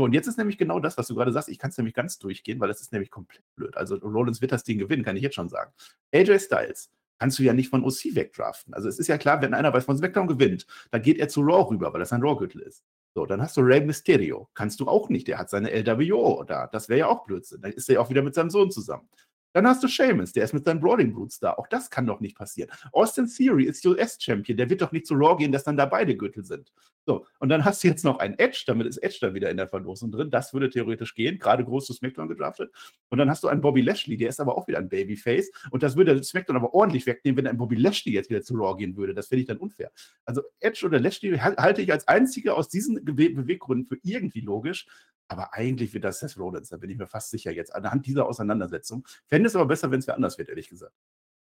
So, und jetzt ist nämlich genau das, was du gerade sagst. Ich kann es nämlich ganz durchgehen, weil das ist nämlich komplett blöd. Also Rollins wird das Ding gewinnen, kann ich jetzt schon sagen. AJ Styles kannst du ja nicht von OC wegdraften. Also es ist ja klar, wenn einer bei von SmackDown gewinnt, dann geht er zu Raw rüber, weil das ein Raw-Gürtel ist. So, dann hast du Rey Mysterio. Kannst du auch nicht. Der hat seine LWO da. Das wäre ja auch Blödsinn. Dann ist er ja auch wieder mit seinem Sohn zusammen. Dann hast du Sheamus, der ist mit seinen Brawling Brutes da. Auch das kann doch nicht passieren. Austin Theory ist US-Champion, der wird doch nicht zu Raw gehen, dass dann da beide Gürtel sind. So, und dann hast du jetzt noch einen Edge, damit ist Edge dann wieder in der Verlosung drin. Das würde theoretisch gehen, gerade groß zu SmackDown gedraftet. Und dann hast du einen Bobby Lashley, der ist aber auch wieder ein Babyface. Und das würde SmackDown aber ordentlich wegnehmen, wenn ein Bobby Lashley jetzt wieder zu Raw gehen würde. Das finde ich dann unfair. Also Edge oder Lashley halte ich als einzige aus diesen Beweggründen für irgendwie logisch. Aber eigentlich wird das Seth Rollins, da bin ich mir fast sicher jetzt, anhand dieser Auseinandersetzung. Fände es aber besser, wenn es wer anders wird, ehrlich gesagt.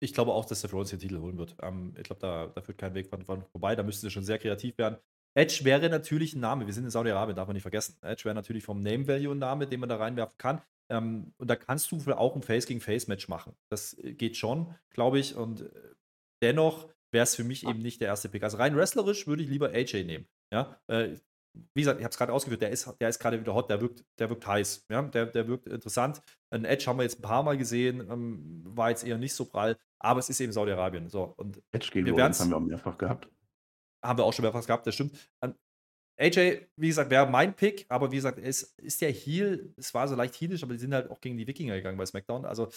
Ich glaube auch, dass Seth Rollins den Titel holen wird. Ähm, ich glaube, da, da führt kein Weg von, von vorbei. Da müssten sie schon sehr kreativ werden. Edge wäre natürlich ein Name. Wir sind in Saudi-Arabien, darf man nicht vergessen. Edge wäre natürlich vom Name Value ein Name, den man da reinwerfen kann. Ähm, und da kannst du auch ein Face gegen Face Match machen. Das äh, geht schon, glaube ich. Und äh, dennoch wäre es für mich eben nicht der erste Pick. Also rein wrestlerisch würde ich lieber AJ nehmen. Ja, äh, wie gesagt, ich habe es gerade ausgeführt, der ist, der ist gerade wieder hot, der wirkt, der wirkt heiß, ja? der, der wirkt interessant. Ein Edge haben wir jetzt ein paar Mal gesehen, ähm, war jetzt eher nicht so prall, aber es ist eben Saudi-Arabien. So, Edge gegen wir haben wir auch mehrfach gehabt. Haben wir auch schon mehrfach gehabt, das stimmt. Ähm, AJ, wie gesagt, wäre mein Pick, aber wie gesagt, es ist der Heal, es war so leicht healisch, aber die sind halt auch gegen die Wikinger gegangen bei SmackDown. Also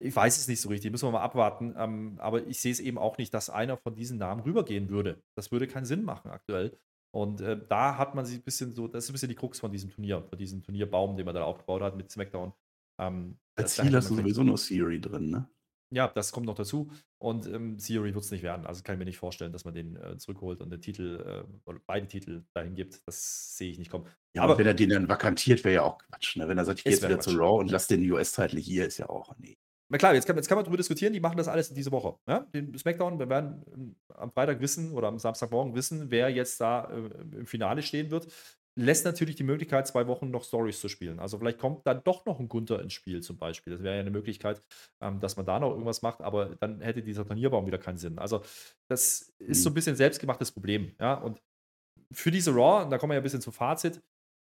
ich weiß es nicht so richtig, müssen wir mal abwarten. Ähm, aber ich sehe es eben auch nicht, dass einer von diesen Namen rübergehen würde. Das würde keinen Sinn machen aktuell. Und äh, da hat man sich ein bisschen so, das ist ein bisschen die Krux von diesem Turnier, von diesem Turnierbaum, den man da aufgebaut hat mit SmackDown. Ähm, Als Ziel hast du sowieso nur Theory drin, ne? Ja, das kommt noch dazu. Und ähm, Theory wird es nicht werden. Also kann ich mir nicht vorstellen, dass man den äh, zurückholt und den Titel äh, oder beide Titel dahin gibt. Das sehe ich nicht kommen. Ja, aber wenn er den dann vakantiert, wäre ja auch Quatsch. Ne? Wenn er sagt, ich gehe jetzt wieder Quatsch. zu Raw und lass den US-Titel hier, ist ja auch. Nee. Na klar, jetzt kann, jetzt kann man darüber diskutieren, die machen das alles diese Woche. Ja? Den Smackdown, wir werden ähm, am Freitag wissen oder am Samstagmorgen wissen, wer jetzt da äh, im Finale stehen wird. Lässt natürlich die Möglichkeit, zwei Wochen noch Stories zu spielen. Also vielleicht kommt dann doch noch ein Gunther ins Spiel zum Beispiel. Das wäre ja eine Möglichkeit, ähm, dass man da noch irgendwas macht, aber dann hätte dieser Turnierbaum wieder keinen Sinn. Also das ist so ein bisschen selbstgemachtes Problem. Ja? Und für diese Raw, und da kommen wir ja ein bisschen zum Fazit,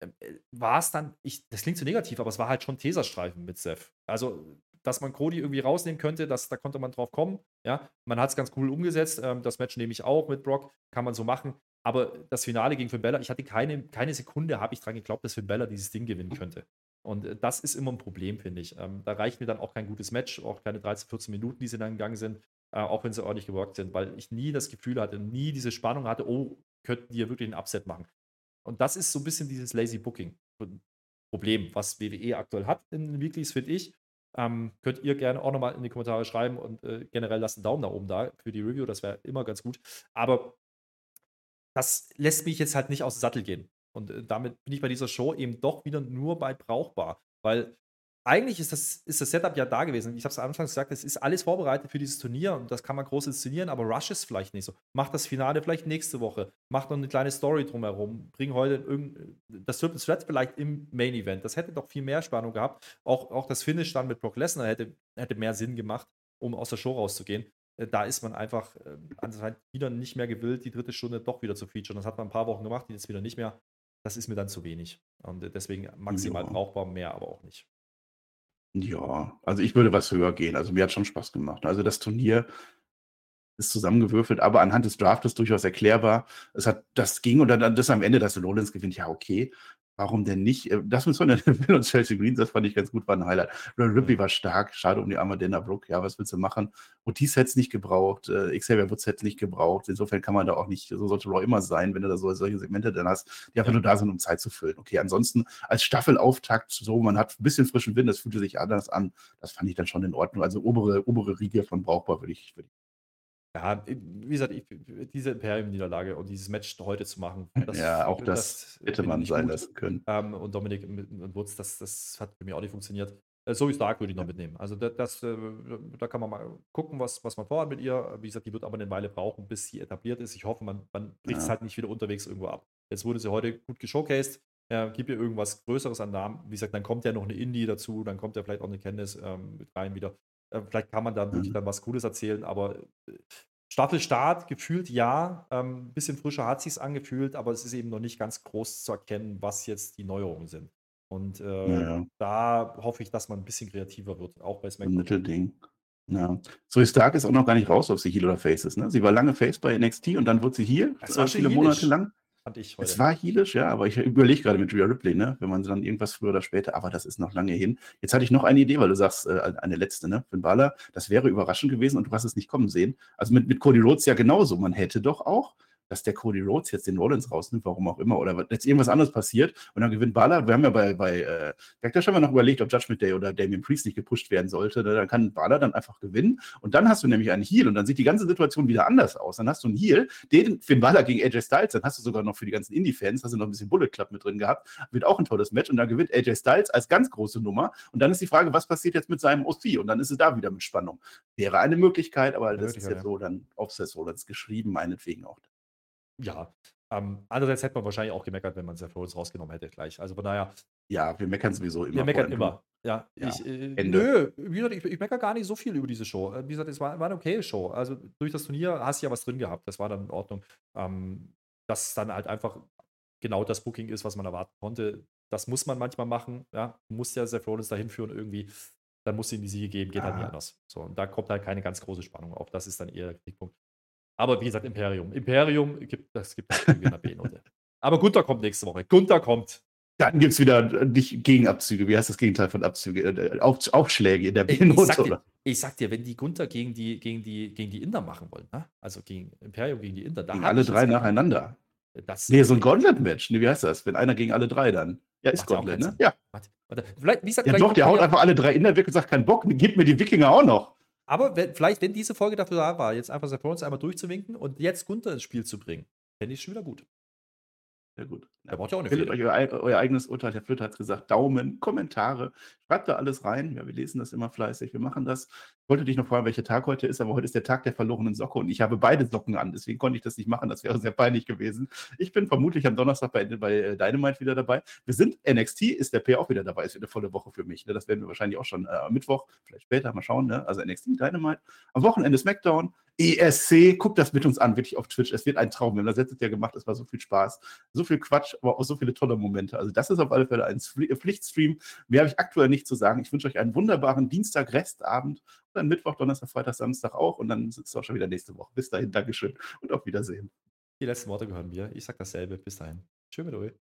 ähm, äh, war es dann, ich, das klingt zu negativ, aber es war halt schon Teserstreifen mit Seth. Also, dass man Cody irgendwie rausnehmen könnte, das, da konnte man drauf kommen. Ja, man hat es ganz cool umgesetzt. Ähm, das Match nehme ich auch mit Brock, kann man so machen. Aber das Finale gegen Finn Bella, ich hatte keine, keine Sekunde, habe ich dran geglaubt, dass Finn Bella dieses Ding gewinnen könnte. Und äh, das ist immer ein Problem, finde ich. Ähm, da reicht mir dann auch kein gutes Match, auch keine 13, 14 Minuten, die sie dann gegangen sind, äh, auch wenn sie ordentlich geworkt sind, weil ich nie das Gefühl hatte, nie diese Spannung hatte, oh, könnten die ja wirklich einen Upset machen. Und das ist so ein bisschen dieses Lazy Booking. Problem, was WWE aktuell hat in den Weeklies, finde ich. Ähm, könnt ihr gerne auch nochmal in die Kommentare schreiben und äh, generell lasst einen Daumen nach oben da für die Review, das wäre immer ganz gut. Aber das lässt mich jetzt halt nicht aus dem Sattel gehen. Und äh, damit bin ich bei dieser Show eben doch wieder nur bei brauchbar. Weil eigentlich ist das, ist das Setup ja da gewesen. Ich habe es anfangs gesagt, es ist alles vorbereitet für dieses Turnier und das kann man groß inszenieren, aber Rush ist vielleicht nicht so. Macht das Finale vielleicht nächste Woche. Macht noch eine kleine Story drumherum. Bring heute das Triple Threat vielleicht im Main Event. Das hätte doch viel mehr Spannung gehabt. Auch, auch das Finish dann mit Brock Lesnar hätte, hätte mehr Sinn gemacht, um aus der Show rauszugehen. Äh, Da ist man einfach äh, anscheinend wieder nicht mehr gewillt, die dritte Stunde doch wieder zu featuren. Das hat man ein paar Wochen gemacht, jetzt wieder nicht mehr. Das ist mir dann zu wenig. Und äh, deswegen maximal Ja. brauchbar, mehr aber auch nicht. Ja, also ich würde was höher gehen. Also mir hat schon Spaß gemacht. Also das Turnier ist zusammengewürfelt, aber anhand des Draftes durchaus erklärbar. Es hat, das ging und dann das am Ende, dass Rollins gewinnt, ja, okay. Warum denn nicht? Äh, Das mit Sonja Deville und Chelsea Green, das fand ich ganz gut, war ein Highlight. Ripley war stark, schade um die arme Dana Brooke. Ja, was willst du machen? Otis hätte es nicht gebraucht, äh, Xavier Woods hätte es nicht gebraucht. Insofern kann man da auch nicht, so sollte Raw immer sein, wenn du da so, solche Segmente dann hast, die einfach Ja. nur da sind, um Zeit zu füllen. Okay, ansonsten als Staffelauftakt so, man hat ein bisschen frischen Wind, das fühlte sich anders an. Das fand ich dann schon in Ordnung. Also obere, obere Riege von brauchbar würde ich, würde Ja, wie gesagt, ich, diese Imperium-Niederlage und dieses Match heute zu machen, ich ja, auch das, hätte finde man sein lassen können. Ähm, und Dominik und Wutz, das, das hat bei mir auch nicht funktioniert. Äh, So wie Stark würde ich noch mitnehmen. Also da, das, äh, da kann man mal gucken, was, was man vorhat mit ihr. Wie gesagt, die wird aber eine Weile brauchen, bis sie etabliert ist. Ich hoffe, man, man kriegt es Ja. halt nicht wieder unterwegs irgendwo ab. Jetzt wurde sie heute gut geshowcased. Äh, gib ihr irgendwas Größeres an Namen. Wie gesagt, dann kommt ja noch eine Indie dazu, dann kommt ja vielleicht auch eine Kenntnis ähm, mit rein wieder. Äh, vielleicht kann man da wirklich Mhm. dann was Cooles erzählen, aber äh, Staffelstart gefühlt ja. Ein bisschen frischer hat sich angefühlt, aber es ist eben noch nicht ganz groß zu erkennen, was jetzt die Neuerungen sind. Und äh, Naja, da hoffe ich, dass man ein bisschen kreativer wird, auch bei SmackDown. Mittelding. Ja. Zoe Stark ist auch noch gar nicht raus, ob sie Heel oder Face ist. Ne? Sie war lange Face bei NXT und dann wurde sie Das äh, war viele. Monate lang. Fand ich heute. Es war heelisch, ja, aber ich überlege gerade mit Rhea Ripley, ne? wenn man dann irgendwas früher oder später, aber das ist noch lange hin. Jetzt hatte ich noch eine Idee, weil du sagst, äh, eine letzte, ne? Finn Balor, das wäre überraschend gewesen und du hast es nicht kommen sehen. Also mit, mit Cody Rhodes ja genauso. Man hätte doch auch, dass der Cody Rhodes jetzt den Rollins rausnimmt, warum auch immer, oder jetzt irgendwas anderes passiert und dann gewinnt Balor. Wir haben ja bei, bei äh, Backlash haben wir noch überlegt, ob Judgment Day oder Damien Priest nicht gepusht werden sollte. Ne? Dann kann Balor dann einfach gewinnen und dann hast du nämlich einen Heal und dann sieht die ganze Situation wieder anders aus. Dann hast du einen Heal, den Finn Balor gegen AJ Styles, dann hast du sogar noch für die ganzen Indie-Fans, hast du noch ein bisschen Bullet Club mit drin gehabt, wird auch ein tolles Match und dann gewinnt AJ Styles als ganz große Nummer und dann ist die Frage, was passiert jetzt mit seinem OC und dann ist es da wieder mit Spannung. Wäre eine Möglichkeit, aber das ist jetzt ja. so dann auf Seth Rollins geschrieben, meinetwegen auch. Ja. Ähm, andererseits hätte man wahrscheinlich auch gemeckert, wenn man Seth Rollins rausgenommen hätte gleich. Also von daher, Ja, wir meckern sowieso immer. wir meckern immer. Ja, Ja, ich, äh, nö, wie gesagt, ich, ich meckere gar nicht so viel über diese Show. Äh, Wie gesagt, es war, war eine okay Show. Also durch das Turnier hast du ja was drin gehabt. Das war dann in Ordnung. Ähm, dass es dann halt einfach genau das Booking ist, was man erwarten konnte. Das muss man manchmal machen. Ja, du musst ja Seth Rollins dahin führen irgendwie. Dann musst du ihm die Siege geben, geht halt nicht Ja. anders. So, und da kommt halt keine ganz große Spannung auf. Das ist dann eher der Kritikpunkt. Aber wie gesagt, Imperium. Imperium gibt das gibt es in der B-Note. Aber Gunther kommt nächste Woche. Gunther kommt. Dann gibt es wieder äh, nicht Gegenabzüge. Wie heißt das Gegenteil von Abzüge? Äh, Auf, Aufschläge in der ich, B-Note. oder? ich sag dir, wenn die Gunther gegen die, gegen die, gegen die Inder machen wollen, ne? also gegen Imperium gegen die Inder, da Gegen hab alle ich drei nacheinander. Das, Nee, so ein Gauntlet-Match. Nee, wie heißt das? Wenn einer gegen alle drei dann. Ja, ist Gauntlet, ne? Ja. Warte, warte, vielleicht, wie gesagt, Ja, doch, der haut einfach alle drei in der weg und sagt, kein Bock, gib mir die Wikinger auch noch. Aber wenn, vielleicht, wenn diese Folge dafür da war, jetzt einfach Rollins einmal durchzuwinken und jetzt Gunther ins Spiel zu bringen, fände ich schon wieder gut. Sehr gut. Der braucht ja auch eine Bildet euch euer, euer eigenes Urteil. Herr Flöter hat es gesagt. Daumen, Kommentare. Schreibt da alles rein. Ja, wir lesen das immer fleißig. Wir machen das. Ich wollte dich noch fragen, welcher Tag heute ist, aber heute ist der Tag der verlorenen Socke und ich habe beide Socken an. Deswegen konnte ich das nicht machen. Das wäre sehr peinlich gewesen. Ich bin vermutlich am Donnerstag bei, bei äh, Dynamite wieder dabei. Wir sind NXT, ist der P auch wieder dabei. Ist wieder eine volle Woche für mich. Ne? Das werden wir wahrscheinlich auch schon äh, am Mittwoch, vielleicht später mal schauen. Ne? Also NXT, Dynamite. Am Wochenende SmackDown. ESC, guckt das mit uns an, wirklich auf Twitch. Es wird ein Traum. Wir haben das letztes Jahr gemacht, es war so viel Spaß, so viel Quatsch, aber auch so viele tolle Momente. Also, das ist auf alle Fälle ein Pfli- Pflichtstream. Mehr habe ich aktuell nicht zu sagen. Ich wünsche euch einen wunderbaren Dienstag, Restabend und dann Mittwoch, Donnerstag, Freitag, Samstag auch. Und dann sitzt es auch schon wieder nächste Woche. Bis dahin, Dankeschön und auf Wiedersehen. Die letzten Worte gehören mir. Ich sag dasselbe. Bis dahin. Tschö mit euch.